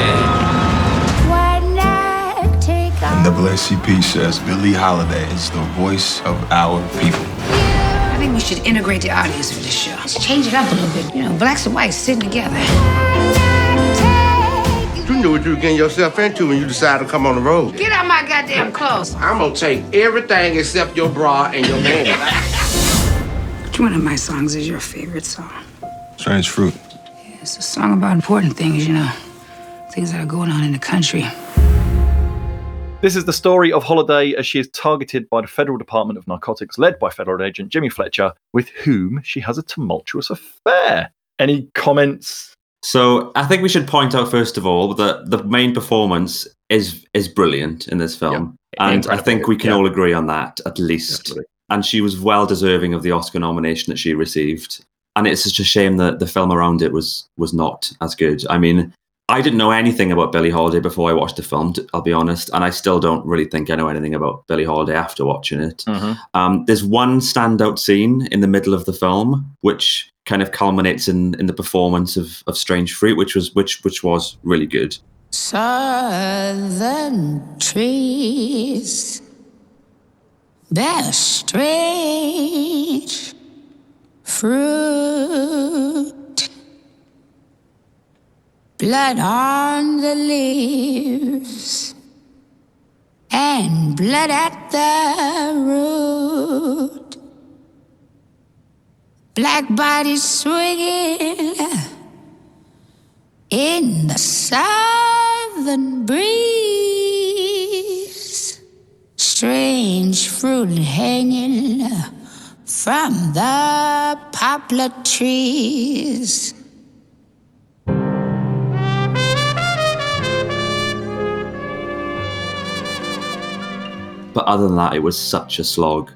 NAACP says Billie Holiday is the voice of our people. I think we should integrate the audience for this show. Let's change it up a little bit. You know, blacks and whites sitting together. You knew what you were getting yourself into when you decided to come on the road. Get out my goddamn clothes. I'm gonna take everything except your bra and your panties. Which one of my songs is your favorite song? Strange fruit. It's a song about important things, you know, things that are going on in the country. This is the story of Holiday as she is targeted by the Federal Department of Narcotics, led by federal agent Jimmy Fletcher, with whom she has a tumultuous affair. Any comments? So I think we should point out first of all that the main performance is is brilliant in this film, Yeah, and. I think we can Yeah. all agree on that at least. Definitely. And she was well deserving of the Oscar nomination that she received. And it's such a shame that the film around it was was not as good. I mean, I didn't know anything about Billie Holiday before I watched the film. I'll be honest, and I still don't really think I know anything about Billie Holiday after watching it. Um, there's one standout scene in the middle of the film, which kind of culminates in, in the performance of, of Strange Fruit, which was which which was really good. Southern trees bear strange fruit. Blood on the leaves and blood at the root. Black bodies swinging in the southern breeze. Strange fruit hanging from the poplar trees. But other than that, it was such a slog.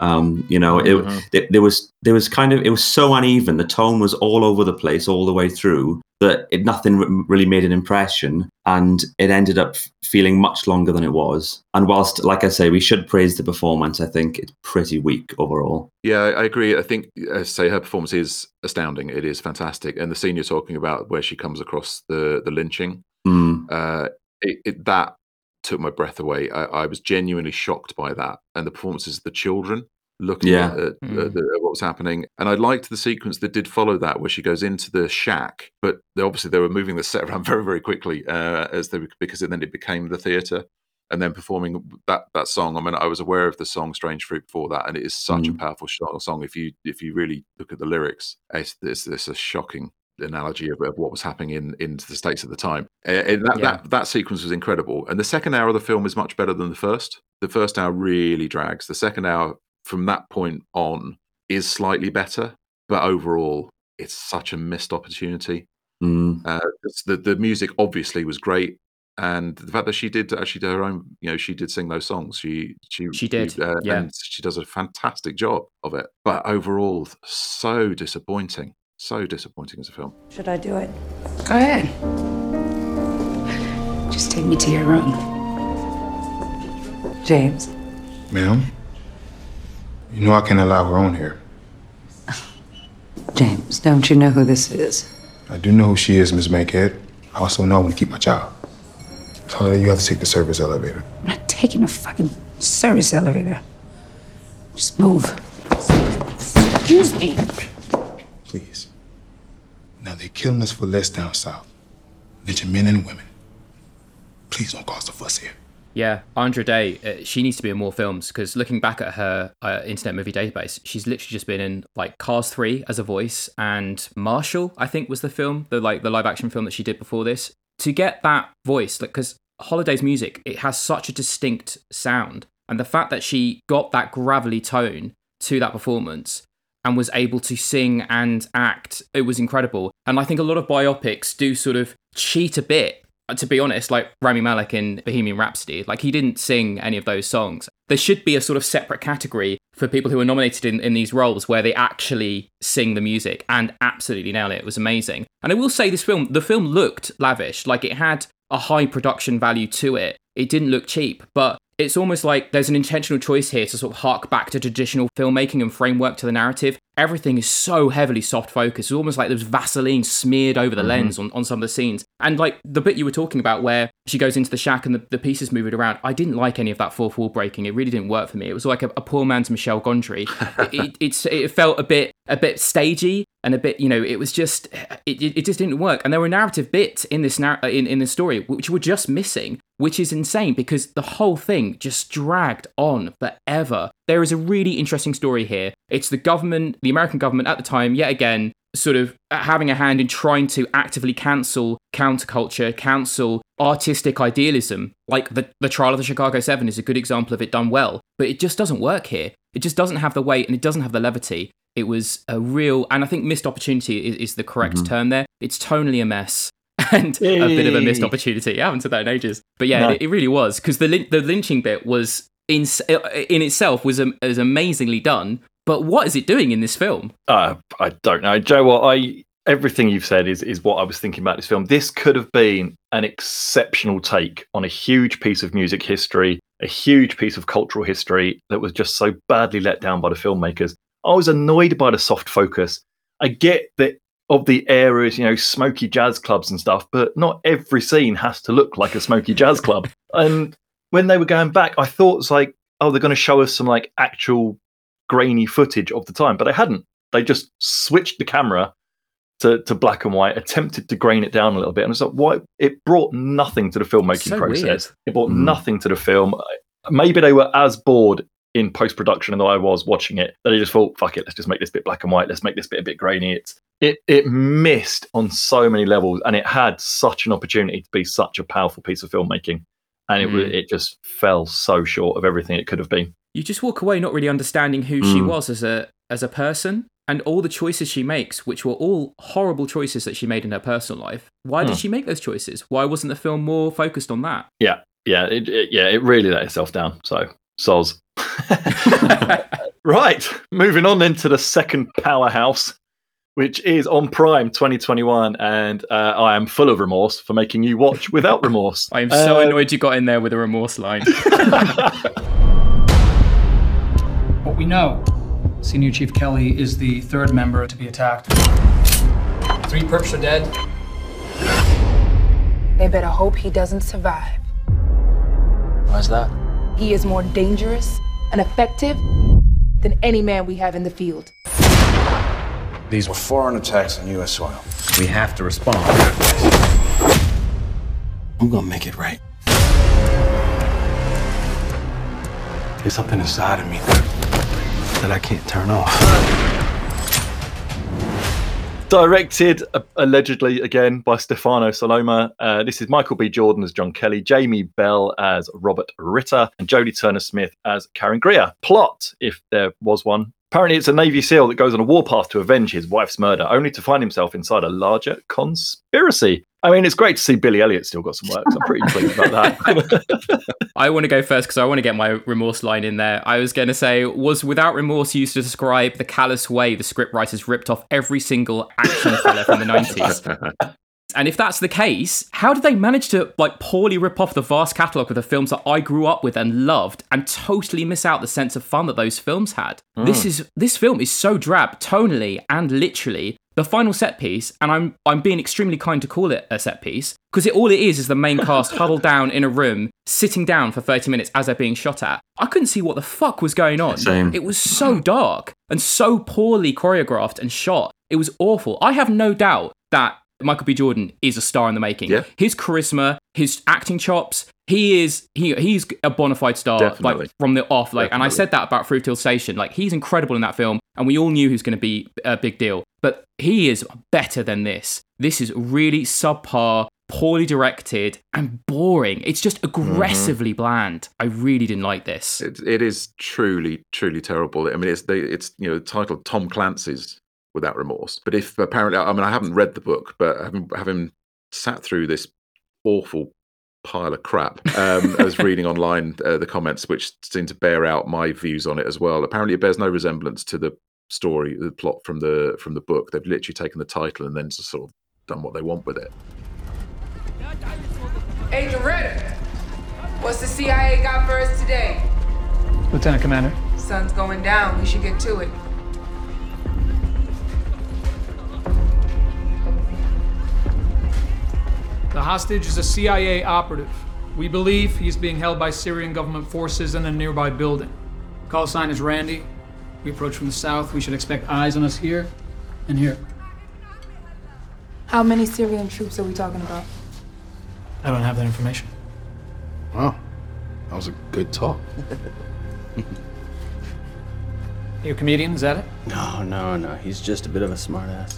Um, you know, it, Mhm. it there was there was kind of it was so uneven. The tone was all over the place all the way through that it, nothing really made an impression, and it ended up feeling much longer than it was. And whilst, like I say, we should praise the performance, I think it's pretty weak overall. Yeah, I I agree. I think, as I say, her performance is astounding. It is fantastic, and the scene you're talking about, where she comes across the the lynching, Mm. uh, it, it, that took my breath away. I, I was genuinely shocked by that, and the performances of the children looking Yeah. at, at, Mm. at at what was happening. And I liked the sequence that did follow that, where she goes into the shack, but they, obviously they were moving the set (laughs) around very, very quickly uh, as they because then it became the theatre. And then performing that that song. I mean, I was aware of the song "Strange Fruit" before that, and it is such a Mm. powerful song. If you if you really look at the lyrics, it's it's, it's a shocking analogy of, of what was happening in in the states at the time. Uh, and that, Yeah. that that sequence was incredible. And the second hour of the film is much better than the first. The first hour really drags. The second hour, from that point on, is slightly better, but overall, it's such a missed opportunity. Mm. Uh, the the music obviously was great, and the fact that she did actually do her own, you know, she did sing those songs. She she She did, uh, yeah. and she does a fantastic job of it. But overall, so disappointing, so disappointing as a film. Should I do it? Go ahead. Just take me to your room. James, Ma'am, you know I can't allow her on here. (laughs) James, don't you know who this is? I do know who she is, Miss Bankhead. I also know I'm gonna keep my job. Tell her you have to take the service elevator. I'm not taking a fucking service elevator. Just move. Excuse me. Now they're killing us for less down south. Lynching men and women. Please don't cause a fuss here. Yeah, Andra Day, uh, she needs to be in more films because looking back at her uh, Internet Movie Database, she's literally just been in like Cars 3 as a voice and Marshall, I think was the film, the like the live action film that she did before this. To get that voice, like because Holiday's music, it has such a distinct sound, and the fact that she got that gravelly tone to that performance and was able to sing and act, it was incredible. And I think a lot of biopics do sort of cheat a bit uh, to be honest, like Rami Malek in Bohemian Rhapsody, like he didn't sing any of those songs. There should be a sort of separate category for people who are nominated in, in these roles where they actually sing the music and absolutely nail it. It was amazing. And I will say this film, the film looked lavish, like it had a high production value to it. It didn't look cheap, but it's almost like there's an intentional choice here to sort of hark back to traditional filmmaking and framework to the narrative. Everything is so heavily soft focus. It's almost like there's Vaseline smeared over the Mhm. lens on, on some of the scenes. And like the bit you were talking about where she goes into the shack and the, the pieces move it around, I didn't like any of that fourth wall breaking. It really didn't work for me. It was like a, a poor man's Michel Gondry. (laughs) it, it, it's, it felt a bit a bit stagey and a bit, you know, it was just it, it, it just didn't work. And there were narrative bits in this narr- in, in this story which were just missing, which is insane because the whole thing just dragged on forever. There is a really interesting story here. It's the government, the American government at the time, yet again, sort of uh, having a hand in trying to actively cancel counterculture, cancel artistic idealism. Like the, the trial of the Chicago Seven is a good example of it done well, but it just doesn't work here. It just doesn't have the weight and it doesn't have the levity. It was a real, and I think missed opportunity is, is the correct mm-hmm. term there. It's tonally a mess (laughs) and a bit of a missed opportunity. I haven't said that in ages, but yeah, No. it, it really was because the lyn- the lynching bit was in in itself was was amazingly done. But what is it doing in this film? Uh, I don't know, Joe. What I everything you've said is is what I was thinking about this film. This could have been an exceptional take on a huge piece of music history, a huge piece of cultural history that was just so badly let down by the filmmakers. I was annoyed by the soft focus. I get that of the areas, you know, smoky jazz clubs and stuff, but not every scene has to look like a smoky jazz club. (laughs) And when they were going back, I thought it's like, oh, they're going to show us some like actual grainy footage of the time, but they hadn't. They just switched the camera to, to black and white, attempted to grain it down a little bit, and it's like, why? It brought nothing to the filmmaking So process. weird. It brought Mm. nothing to the film. Maybe they were as bored in post production than I was watching it that they just thought, fuck it, let's just make this bit black and white. Let's make this bit a bit grainy. It's it it missed on so many levels, and it had such an opportunity to be such a powerful piece of filmmaking, and it Mm. it just fell so short of everything it could have been. You just walk away not really understanding who she Mm. was as a as a person and all the choices she makes, which were all horrible choices that she made in her personal life. Why did Hmm. she make those choices? Why wasn't the film more focused on that? Yeah, yeah, it, it, yeah, it really let itself down. So, soz. (laughs) (laughs) right, moving on then to the second powerhouse, which is on Prime 2021, and uh, I am full of remorse for making you watch without (laughs) remorse. I am so Uh, annoyed you got in there with a remorse line. (laughs) (laughs) What we know Senior Chief Kelly is the third member to be attacked. Three perps are dead. They better hope he doesn't survive. Why's that? He is more dangerous and effective than any man we have in the field. These were foreign attacks on U.S. soil. We have to respond. I'm gonna make it right. There's something inside of me that I can't turn off. Directed uh, allegedly again by Stefano Sollima. Uh, this is Michael B. Jordan as John Kelly, Jamie Bell as Robert Ritter, and Jodie Turner Smith as Karen Greer. Plot, if there was one. Apparently, it's a Navy SEAL that goes on a warpath to avenge his wife's murder, only to find himself inside a larger conspiracy. I mean, it's great to see Billy Elliot still got some work. So I'm pretty pleased about that. (laughs) I want to go first because I want to get my remorse line in there. I was going to say, was without remorse used to describe the callous way the scriptwriters ripped off every single action thriller from the 90s. (laughs) And if that's the case, how did they manage to like poorly rip off the vast catalogue of the films that I grew up with and loved and totally miss out the sense of fun that those films had? Mm. This is this film is so drab tonally and literally. The final set piece, and I'm I'm being extremely kind to call it a set piece, because it, all it is is the main cast (laughs) huddled down in a room, sitting down for 30 minutes as they're being shot at. I couldn't see what the fuck was going on. Same. It was so dark and so poorly choreographed and shot. It was awful. I have no doubt that Michael B. Jordan is a star in the making. Yeah. His charisma, his acting chops, he is he he's a bona fide star Definitely. like from the off. Like and I said that about Fruitvale Station. Like he's incredible in that film, and we all knew he was going to be a big deal. But he is better than this. This is really subpar, poorly directed, and boring. It's just mm-hmm. aggressively bland. I really didn't like this. It, it is truly, truly terrible. I mean, it's they, it's you know titled Tom Clancy's Without Remorse. But if apparently, I mean, I haven't read the book, but having having sat through this awful pile of crap, um, (laughs) I was reading online uh, the comments, which seem to bear out my views on it as well. Apparently, it bears no resemblance to the story, the plot from the from the book. They've literally taken the title and then just sort of done what they want with it. Agent Ritter, what's the CIA got for us today? Lieutenant Commander. Sun's going down. We should get to it. The hostage is a CIA operative. We believe he is being held by Syrian government forces in a nearby building. Call sign is Randy. We approach from the south. We should expect eyes on us here and here. How many Syrian troops are we talking about? I don't have that information. Wow. That was a good talk. (laughs) You a comedian? Is that it? No, no, no. He's just a bit of a smartass.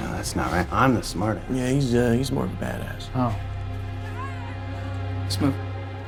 No, that's not right. I'm the smartest. Yeah, he's uh, he's more of a badass. Oh. Smooth.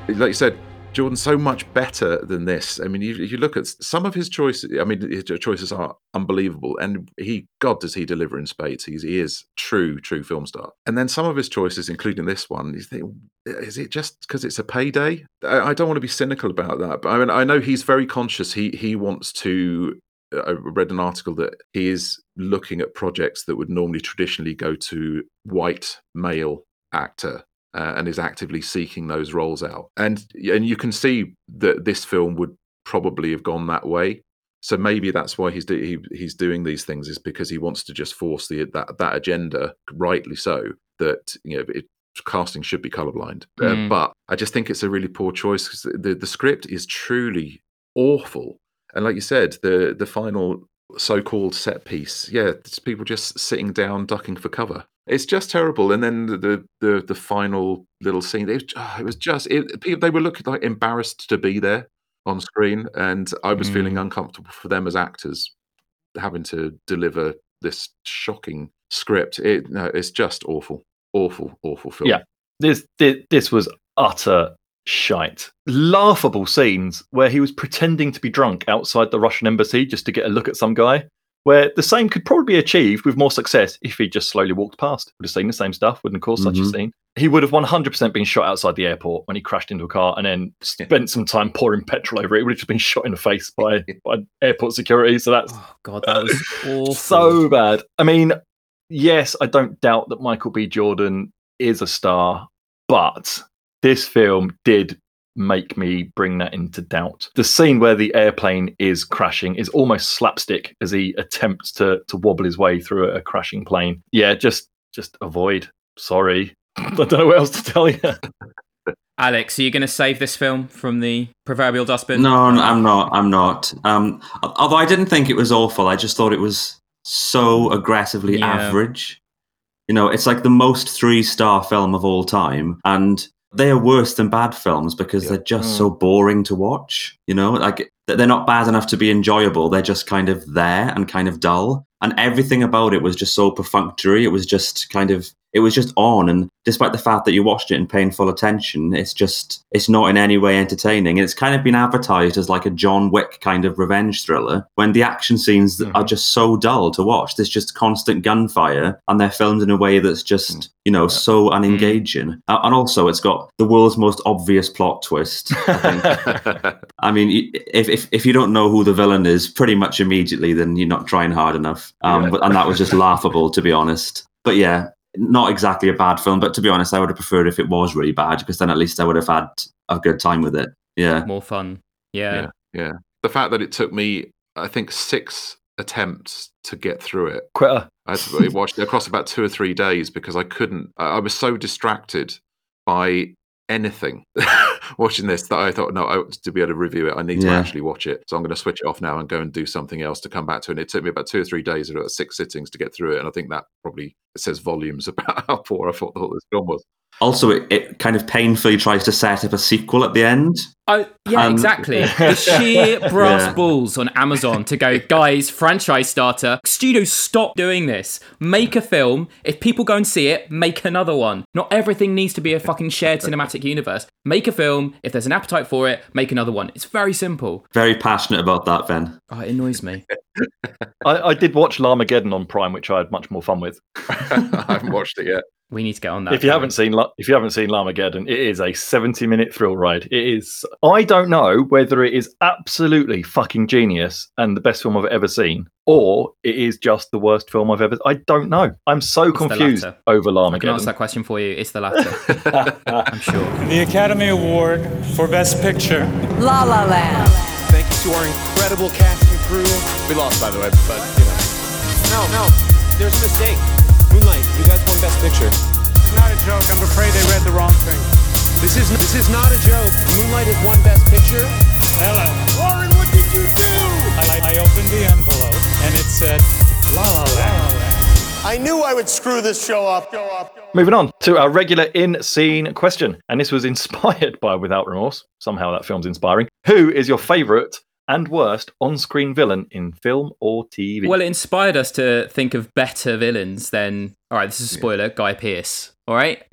like you said, Jordan's so much better than this. I mean, you, you look at some of his choices. I mean, his choices are unbelievable, and he, God, does he deliver in spades? He's, he is true, true film star. And then some of his choices, including this one, you think, is it just because it's a payday? I, I don't want to be cynical about that, but I mean, I know he's very conscious. He he wants to. I read an article that he is looking at projects that would normally traditionally go to white male actor uh, and is actively seeking those roles out. And and you can see that this film would probably have gone that way. So maybe that's why he's do, he, he's doing these things is because he wants to just force the that that agenda, rightly so, that you know it, casting should be colorblind. Uh, Mm. but I just think it's a really poor choice because the the script is truly awful. And like you said, the the final so-called set piece, yeah, it's people just sitting down, ducking for cover. It's just terrible. And then the the the, the final little scene, it was, it was just it, people they were looking like embarrassed to be there on screen, and I was feeling mm. uncomfortable for them as actors having to deliver this shocking script. It no, it's just awful, awful, awful film. Yeah, this, this this was utter shite. Laughable scenes where he was pretending to be drunk outside the Russian embassy just to get a look at some guy. Where the same could probably be achieved with more success if he just slowly walked past. Would have seen the same stuff, wouldn't have caused such a Mhm. scene. He would have 100% been shot outside the airport when he crashed into a car and then spent some time pouring petrol over it. He would have just been shot in the face by, (laughs) by airport security. So that's Oh god, that was (laughs) awful. so bad. I mean, yes, I don't doubt that Michael B. Jordan is a star, but this film did make me bring that into doubt. The scene where the airplane is crashing is almost slapstick as he attempts to to wobble his way through a, crashing plane. Yeah, just just avoid. Sorry. (laughs) I don't know what else to tell you. Alex, are you going to save this film from the proverbial dustbin? No, no, I'm not. I'm not. Um, although I didn't think it was awful, I just thought it was so aggressively Yeah. average. You know, it's like the most three star film of all time, and they are worse than bad films because they're just hmm. so boring to watch. You know, like they're not bad enough to be enjoyable. They're just kind of there and kind of dull. And everything about it was just so perfunctory. It was just kind of it was just on. And despite the fact that you watched it in paying full attention, it's just it's not in any way entertaining. And it's kind of been advertised as like a John Wick kind of revenge thriller when the action scenes are just so dull to watch. There's just constant gunfire, and they're filmed in a way that's just you know so unengaging. Uh, and also, it's got the world's most obvious plot twist. I. (laughs) I mean, if, if if you don't know who the villain is, pretty much immediately, then you're not trying hard enough. Um, Yeah. but, and that was just laughable, to be honest. But yeah, not exactly a bad film. But to be honest, I would have preferred if it was really bad, because then at least I would have had a good time with it. Yeah. More fun. Yeah. yeah, yeah. The fact that it took me, I think, six attempts to get through it. Quitter. I watched it across about two or three days because I couldn't. I I was so distracted by anything (laughs) watching this that I thought, no, I, to be able to review it, I need to actually watch it. So I'm going to switch it off now and go and do something else to come back to it. And it took me about two or three days, or about six sittings to get through it. And I think that probably says volumes (laughs) about how poor I thought, thought this film was. Also, it, it kind of painfully tries to set up a sequel at the end. Oh, yeah, Um, exactly. (laughs) The sheer brass Yeah. balls on Amazon to go, (laughs) guys, franchise starter, studios, stop doing this. Make a film. If people go and see it, make another one. Not everything needs to be a fucking shared cinematic universe. Make a film. If there's an appetite for it, make another one. It's very simple. Very passionate about that, Ben. Oh, it annoys me. (laughs) I, I did watch Llamageddon on Prime, which I had much more fun with. I haven't watched it yet. We need to get on that. if you haven't seen if you haven't seen Llamageddon, it is a 70 minute thrill ride. It is I don't know whether it is absolutely fucking genius and the best film I've ever seen, or it is just the worst film I've ever I don't know. I'm so the confused latter. over I can answer that question for you. It's the latter. (laughs) I'm sure. The Academy Award for Best Picture. La La Land. Thank you to our incredible cast and crew. We lost, by the way, but you know. No, no, there's a mistake. Moonlight, you guys won Best Picture. It's not a joke. I'm afraid they read the wrong thing. This is this is not a joke. Moonlight has won Best Picture. Hello. Lauren, what did you do? I, I opened the envelope and it said La La Land. I knew I would screw this show up. Show up. Moving on to our regular in scene question. And this was inspired (laughs) by Without Remorse. Somehow that film's inspiring. Who is your favourite and worst on screen villain in film or TV? Well, it inspired us to think of better villains than. All right, this is a spoiler. Guy Pearce. All right. (laughs)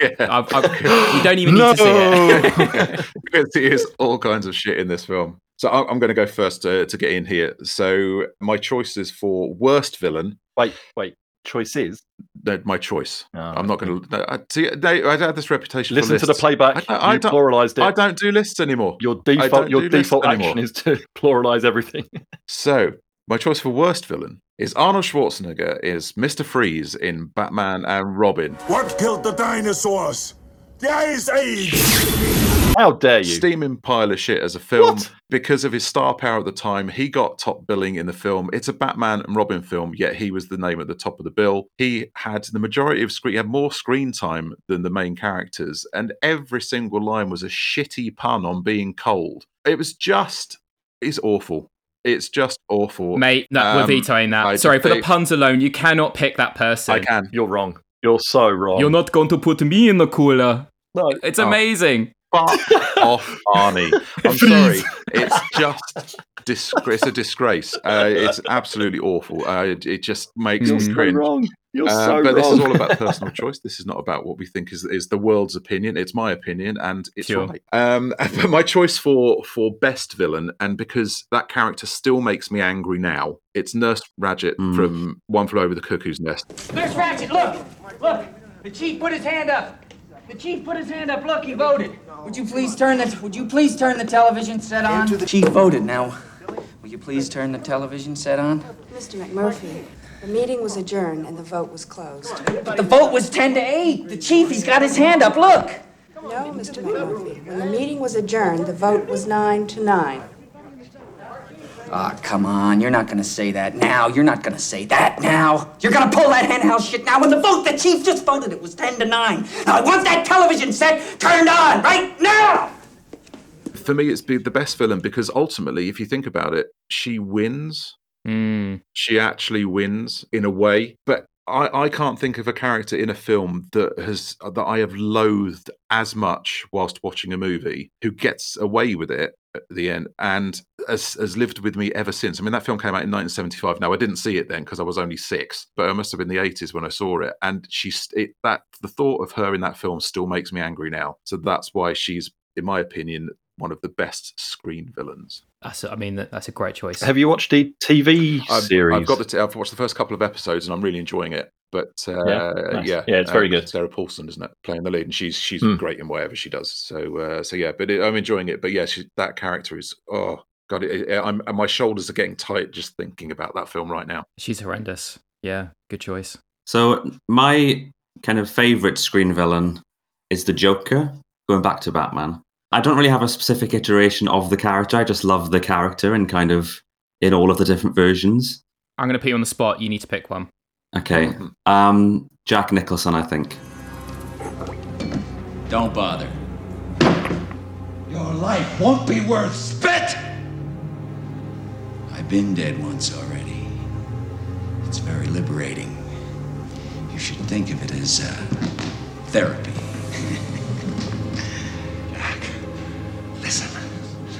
(laughs) I've, I've, you don't even need to see it. (laughs) because it is all kinds of shit in this film. So I'm, I'm going to go first to, to get in here. So my choices for worst villain. Wait, wait. Choices? No, my choice. Ah, I'm not going to. I, see, no, I had this reputation. Listen for to the playback. I, I you don't, it. I don't do lists anymore. Your default, your do lists default anymore. action is to (laughs) pluralize everything. (laughs) So my choice for worst villain is Arnold Schwarzenegger is Mr. Freeze in Batman and Robin. What killed the dinosaurs? The Ice Age! How dare you? Steaming pile of shit as a film. Because of his star power at the time, he got top billing in the film. It's a Batman and Robin film, yet he was the name at the top of the bill. He had the majority of screen, he had more screen time than the main characters, and every single line was a shitty pun on being cold. It was just, it's awful. It's just awful. Mate, no, we're Um, vetoing that. I Sorry, just for the puns alone, you cannot pick that person. I can. You're wrong. You're so wrong. You're not going to put me in the cooler. No. It's Oh. amazing. Fuck (laughs) off, Arnie. I'm sorry. (laughs) It's just dis- it's a disgrace. Uh, it's absolutely awful. Uh, it, it just makes You're me so cringe. wrong. You're Uh, so but this is all about (laughs) personal choice. This is not about what we think is is the world's opinion. It's my opinion, and it's Sure. right. Um, but my choice for for best villain, and because that character still makes me angry now, it's Nurse Ratched from One Flew Over the Cuckoo's Nest. Nurse Ratched, look! Look! The chief put his hand up! The chief put his hand up. Look, he voted. Would you please turn the Would you please turn the television set on? The chief voted. Now, will you please turn the television set on? Mr. McMurphy, the meeting was adjourned and the vote was closed. But the vote was ten to eight. The chief, he's got his hand up. Look. No, Mr. McMurphy, when the meeting was adjourned, the vote was nine to nine. Ah, come on. You're not gonna say that now. You're not gonna say that now. You're gonna pull that henhouse shit now. When the vote, the chief just voted, it was 10 to 9. Now I want that television set turned on right now! For me, it's the best villain because ultimately, if you think about it, she wins. Hmm. She actually wins in a way, but. I, I can't think of a character in a film that has that I have loathed as much whilst watching a movie who gets away with it at the end, and has, has lived with me ever since. I mean, that film came out in 1975. Now, I didn't see it then because I was only six, but it must have been the 80s when I saw it. And she's it, that the thought of her in that film still makes me angry now. So that's why she's, in my opinion, one of the best screen villains. That's, I mean, that- that's a great choice. Have you watched the TV I've, series? I've got the. T- I've watched the first couple of episodes, and I'm really enjoying it. But uh, Yeah, yeah, nice. Yeah, it's very good. Sarah Paulson, isn't it, playing the lead, and she's she's Hmm. great in whatever she does. So uh, so yeah, but it, I'm enjoying it. But yeah, she, that character is oh god, it, it, I'm and my shoulders are getting tight just thinking about that film right now. She's horrendous. Yeah, good choice. So my kind of favorite screen villain is the Joker. Going back to Batman, I don't really have a specific iteration of the character. I just love the character and kind of in all of the different versions. I'm going to put you on the spot. You need to pick one. Okay, um, Jack Nicholson, I think. Don't bother. Your life won't be worth spit! I've been dead once already. It's very liberating. You should think of it as uh, therapy. Jack, listen.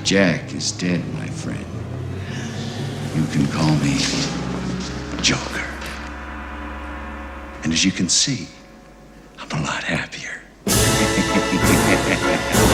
Jack is dead, my friend. You can call me Joker. And as you can see, I'm a lot happier. (laughs)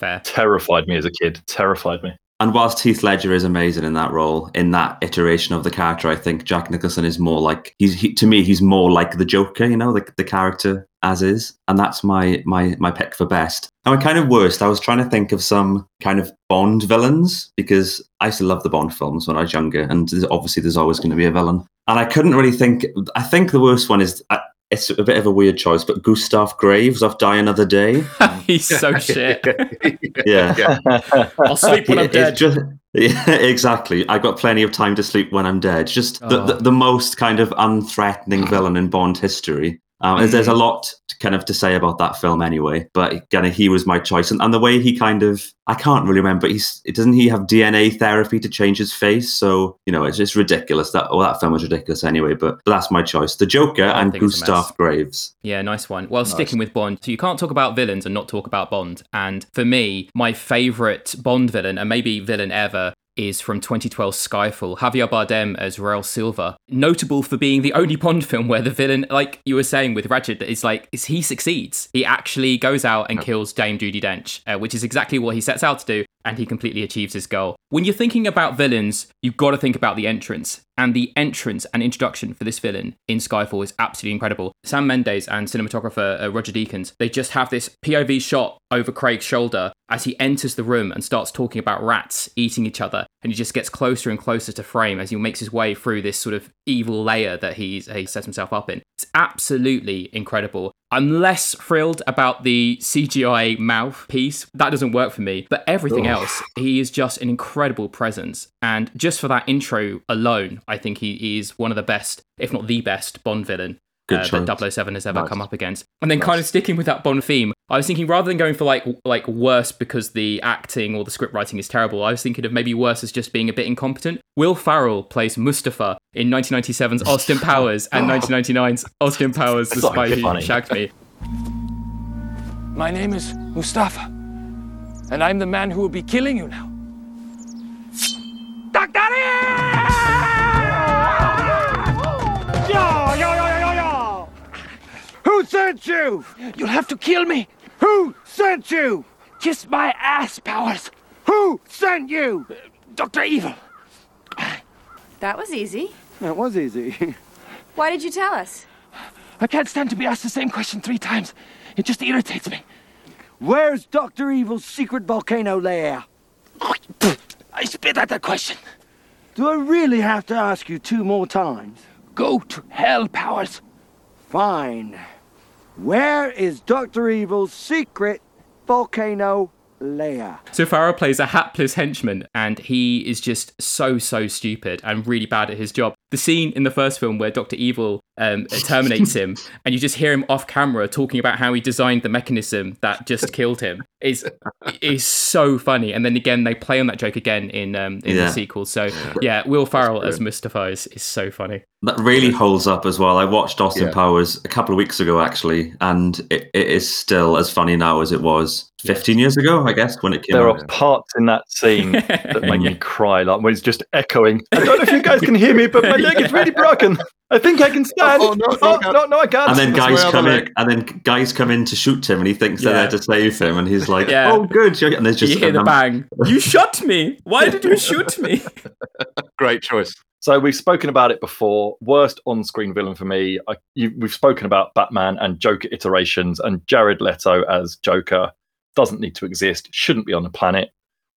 fair. Terrified me as a kid. Terrified me. And whilst Heath Ledger is amazing in that role, in that iteration of the character, I think Jack Nicholson is more like he's he, to me he's more like the Joker, you know, like the character as is, and that's my my my pick for best. Now, my kind of worst, I was trying to think of some kind of Bond villains because I used to love the Bond films when I was younger, and obviously there's always going to be a villain. And I couldn't really think. I think the worst one is. It's a bit of a weird choice, but Gustav Graves of Die Another Day. (laughs) He's so (laughs) shit. Yeah. I'll sleep when I'm It's dead. just- (laughs) yeah, exactly. I've got plenty of time to sleep when I'm dead. Just the, the, Oh. the most kind of unthreatening (sighs) villain in Bond history. Um, and There's a lot to kind of to say about that film anyway, but kind of he was my choice, and, and the way he kind of I can't really remember. He's doesn't he have DNA therapy to change his face? So you know it's just ridiculous. That well, that film was ridiculous anyway. But, but that's my choice: the Joker and think it's a mess. Gustav Graves. Yeah, nice one. Well, sticking with Bond, so you can't talk about villains and not talk about Bond. And for me, my favorite Bond villain, and maybe villain ever, is from 2012 Skyfall. Javier Bardem as Raul Silva, notable for being the only Bond film where the villain, like you were saying with Ratched, is like is he succeeds. He actually goes out and kills Dame Judi Dench, uh, which is exactly what he sets out to do, and he completely achieves his goal. When you're thinking about villains, you've got to think about the entrance. And the entrance and introduction for this villain in Skyfall is absolutely incredible. Sam Mendes and cinematographer uh, Roger Deakins, they just have this POV shot over Craig's shoulder as he enters the room and starts talking about rats eating each other. And he just gets closer and closer to frame as he makes his way through this sort of evil layer that he's, he sets himself up in. It's absolutely incredible. I'm less thrilled about the CGI mouth piece. That doesn't work for me. But everything Ugh. else, he is just an incredible presence. And just for that intro alone, I think he, he is one of the best, if not the best, Bond villain. Uh, that 007 has ever Nice. come up against. And then kind of sticking with that Bond theme, I was thinking rather than going for like like worse because the acting or the script writing is terrible, I was thinking of maybe worse as just being a bit incompetent. Will Ferrell plays Mustafa in 1997's (laughs) Austin Powers and 1999's Austin Powers, The Spy Who funny. Shagged Me. My name is Mustafa, and I'm the man who will be killing you now. Yo, sent you? You'll have to kill me. Who sent you? Kiss my ass, Powers. Who sent you? Dr. Evil. That was easy. That was easy. (laughs) Why did you tell us? I can't stand to be asked the same question three times. It just irritates me. Where's Dr. Evil's secret volcano lair? I spit at that question. Do I really have to ask you two more times? Go to hell, Powers. Fine. Where is Dr. Evil's secret volcano lair? So Ferrell plays a hapless henchman, and he is just so so stupid and really bad at his job. The scene in the first film where Doctor Evil um, (laughs) terminates him, and you just hear him off camera talking about how he designed the mechanism that just (laughs) killed him is is so funny. And then again, they play on that joke again in um, in Yeah. the sequel. So yeah, Will Ferrell as Mustafa is, is so funny. That really holds up as well. I watched Austin Yeah. Powers a couple of weeks ago, actually, and it, it is still as funny now as it was 15 years ago, I guess, when it came There out. are parts in that scene (laughs) that make me cry, like when it's just echoing. I don't know if you guys can hear me, but my leg is really broken. I think I can oh, stand. Oh, no, oh, no, no, no, I can't. and then guys come in, leg. and then guys come in to shoot him, and he thinks they're Yeah. there to save him, and he's like, Yeah. "Oh, good!" And there's just you hear the bang. You (laughs) shot me. Why did you shoot me? (laughs) Great choice. So we've spoken about it before. Worst on-screen villain for me. I, you, we've spoken about Batman and Joker iterations, and Jared Leto as Joker doesn't need to exist. Shouldn't be on the planet.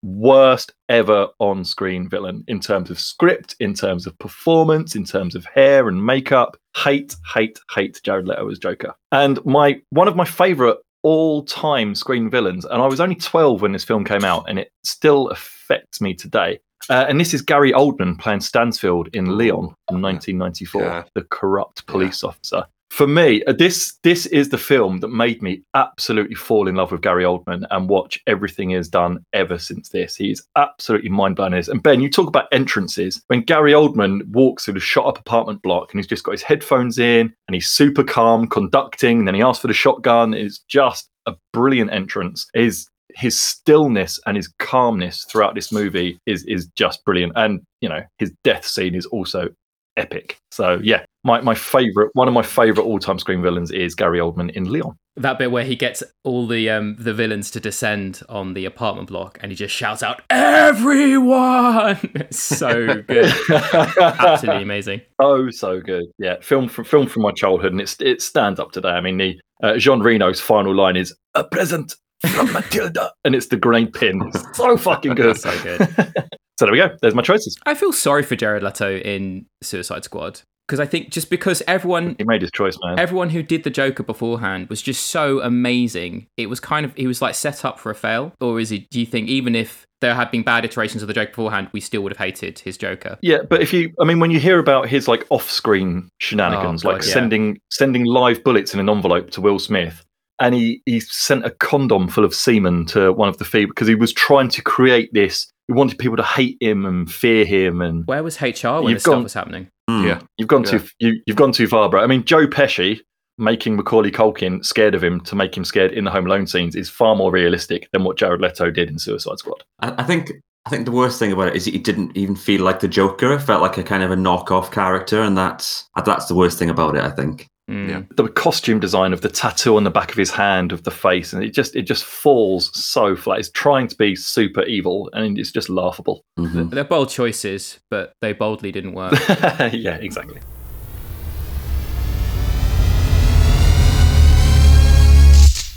Worst ever on-screen villain in terms of script, in terms of performance, in terms of hair and makeup. Hate, hate, hate Jared Leto as Joker. And my one of my favorite all-time screen villains. And I was only 12 when this film came out, and it still affects me today. Uh, and this is Gary Oldman playing Stansfield in Leon from 1994, Yeah. the corrupt police officer. For me, uh, this this is the film that made me absolutely fall in love with Gary Oldman and watch everything he has done ever since this. He's absolutely mind blowing. And Ben, you talk about entrances. When Gary Oldman walks through the shot up apartment block and he's just got his headphones in and he's super calm conducting, and then he asks for the shotgun, it's just a brilliant entrance. His his stillness and his calmness throughout this movie is is just brilliant. And you know, his death scene is also epic. So yeah, my, my favorite one of my favorite all time screen villains is Gary Oldman in Leon. That bit where he gets all the um, the villains to descend on the apartment block, and he just shouts out, "Everyone!" (laughs) It's so good, (laughs) absolutely amazing. Oh, so good. Yeah, film from film from my childhood, and it's it stands up today. I mean, the uh, Jean Reno's final line is "A present from Matilda," and it's the green pin. It's so fucking (laughs) good. so good. So there we go. There's my choices. I feel sorry for Jared Leto in Suicide Squad because I think just because everyone He made his choice, man. everyone who did the Joker beforehand was just so amazing. It was kind of he was like set up for a fail, or is it? Do you think even if there had been bad iterations of the Joker beforehand, we still would have hated his Joker? Yeah, but if you, I mean, when you hear about his like off-screen shenanigans, Oh, like God, yeah. sending sending live bullets in an envelope to Will Smith, and he he sent a condom full of semen to one of the feet because he was trying to create this. He wanted people to hate him and fear him, and Where was HR when You've this stuff was happening? Hmm. Yeah. you've gone Yeah. too you, you've gone too far, bro. I mean, Joe Pesci making Macaulay Culkin scared of him to make him scared in the Home Alone scenes is far more realistic than what Jared Leto did in Suicide Squad. I, I think I think the worst thing about it is that he didn't even feel like the Joker. It felt like a kind of a knockoff character, and that's that's the worst thing about it. I think. Mm. Yeah. the costume design of the tattoo on the back of his hand of the face and it just it just falls so flat it's trying to be super evil and it's just laughable Mhm. They're bold choices, but they boldly didn't work. (laughs) yeah exactly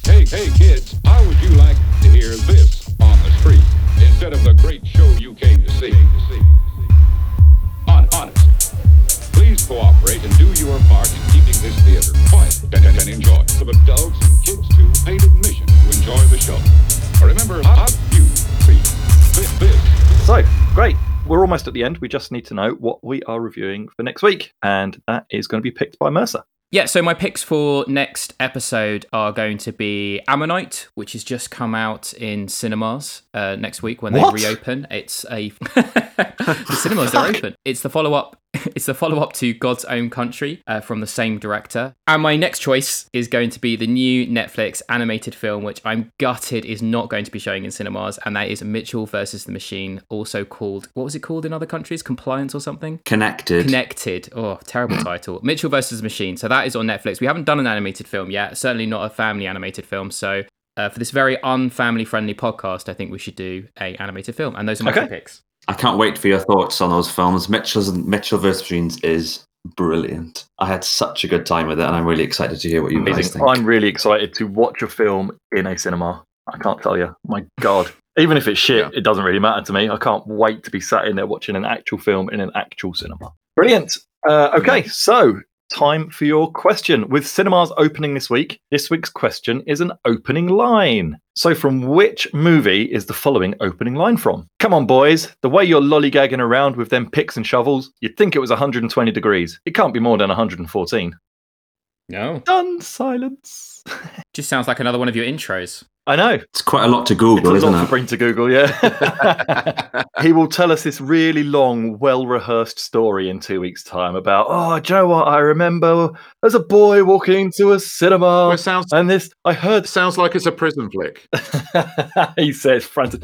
Hey, hey, kids, how would you like to hear this on the street instead of the great show you came to see? On, honest. Please cooperate and do your part in keeping this theater quiet and, and, and enjoy. Some adults and kids too paid admission to enjoy the show. Remember how you see this, this so great we're almost at the end we just need to know what we are reviewing for next week and that is going to be picked by mercer Yeah, so my picks for next episode are going to be Ammonite, which has just come out in cinemas uh, next week when What? they reopen. It's a (laughs) the cinemas are open. It's the follow up. (laughs) It's the follow up to God's Own Country uh, from the same director. And my next choice is going to be the new Netflix animated film, which I'm gutted is not going to be showing in cinemas, and that is Mitchell versus the Machine, also called what was it called in other countries? Compliance or something? Connected. Connected. Oh, terrible (clears throat) title. Mitchell versus Machine. So that is on Netflix. We haven't done an animated film yet. Certainly not a family animated film. So uh, for this very unfamily friendly podcast, I think we should do a animated film. And those are my Okay. picks. I can't wait for your thoughts on those films. Mitchell's Mitchell vs. Machines is brilliant. I had such a good time with it, and I'm really excited to hear what you guys think. I'm really excited to watch a film in a cinema. I can't tell you. My God. Even if it's shit, it doesn't really matter to me. I can't wait to be sat in there watching an actual film in an actual cinema. Brilliant. Uh, okay, so time for your question. With cinemas opening this week, this week's question is an opening line. So, from which movie is the following opening line from? Come on, boys. The way you're lollygagging around with them picks and shovels, you'd think it was 120 degrees. It can't be more than 114. No. Done. Silence. (laughs) Just sounds like another one of your intros. I know. It's quite a lot to Google, it's a isn't lot it? to bring to Google, yeah. (laughs) he will tell us this really long, well rehearsed story in two weeks' time about, oh, do you know what? I remember as a boy walking into a cinema. it sounds, and this, I heard. sounds like it's a prison flick. (laughs) he says, frantic.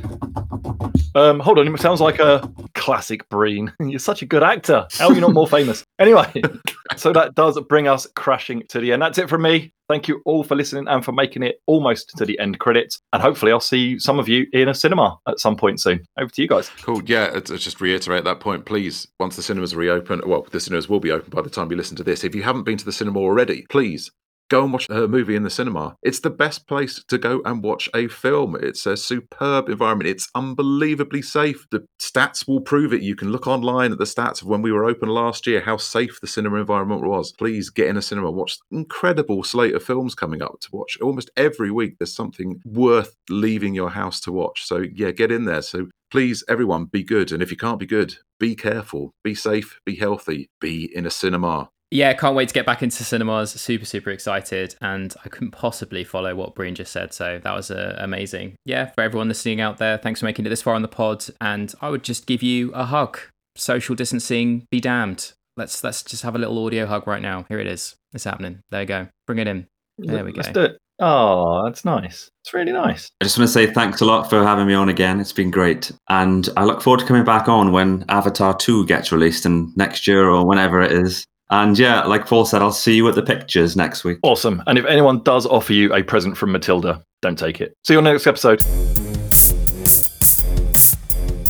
Um, hold on, it sounds like a classic Breen. (laughs) You're such a good actor. How are you not more famous? Anyway, (laughs) so that does bring us crashing to the end. That's it from me. Thank you all for listening and for making it almost to the end credits. And hopefully, I'll see some of you in a cinema at some point soon. Over to you guys. Cool. Yeah, it's- it's just reiterate that point, please. Once the cinemas reopen, well, the cinemas will be open by the time you listen to this. If you haven't been to the cinema already, please go and watch a movie in the cinema. It's the best place to go and watch a film. It's a superb environment. It's unbelievably safe. The stats will prove it. You can look online at the stats of when we were open last year, how safe the cinema environment was. Please get in a cinema, watch incredible slate of films coming up to watch. Almost every week, there's something worth leaving your house to watch. So, yeah, get in there. So, please, everyone, be good. And if you can't be good, be careful, be safe, be healthy, be in a cinema. Yeah, can't wait to get back into cinemas. Super, super excited. And I couldn't possibly follow what Breen just said. So that was uh, amazing. Yeah, for everyone listening out there, thanks for making it this far on the pod. And I would just give you a hug. Social distancing, be damned. Let's let's just have a little audio hug right now. Here it is. It's happening. There you go. Bring it in. There we go. Let's do it. Oh, that's nice. It's really nice. I just want to say thanks a lot for having me on again. It's been great. And I look forward to coming back on when Avatar 2 gets released in next year or whenever it is. And yeah, like Paul said, I'll see you at the pictures next week. Awesome. And if anyone does offer you a present from Matilda, don't take it. See you on the next episode.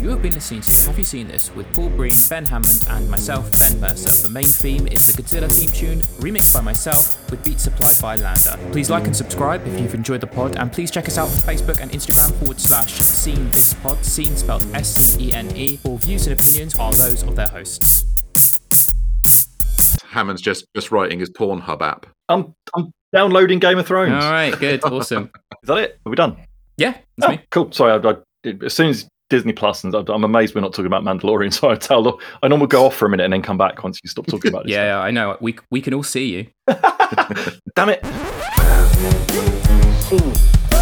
You have been listening to Have You Seen This with Paul Breen, Ben Hammond, and myself, Ben Mercer. The main theme is the Godzilla theme tune, remixed by myself, with beats supplied by Lander. Please like and subscribe if you've enjoyed the pod, and please check us out on Facebook and Instagram forward slash Seen This Pod, Seen spelled S C E N E. All views and opinions are those of their hosts. Hammond's just just writing his Pornhub app. I'm I'm downloading Game of Thrones. All right, good, (laughs) awesome. Is that it? Are we done? Yeah, that's oh, me. Cool. Sorry, I, I, as soon as Disney Plus, and I'm amazed we're not talking about Mandalorian. (laughs) So I tell, I normally go off for a minute and then come back once you stop talking about this. Yeah, yeah, I know. We we can all see you. (laughs) Damn it. Scene.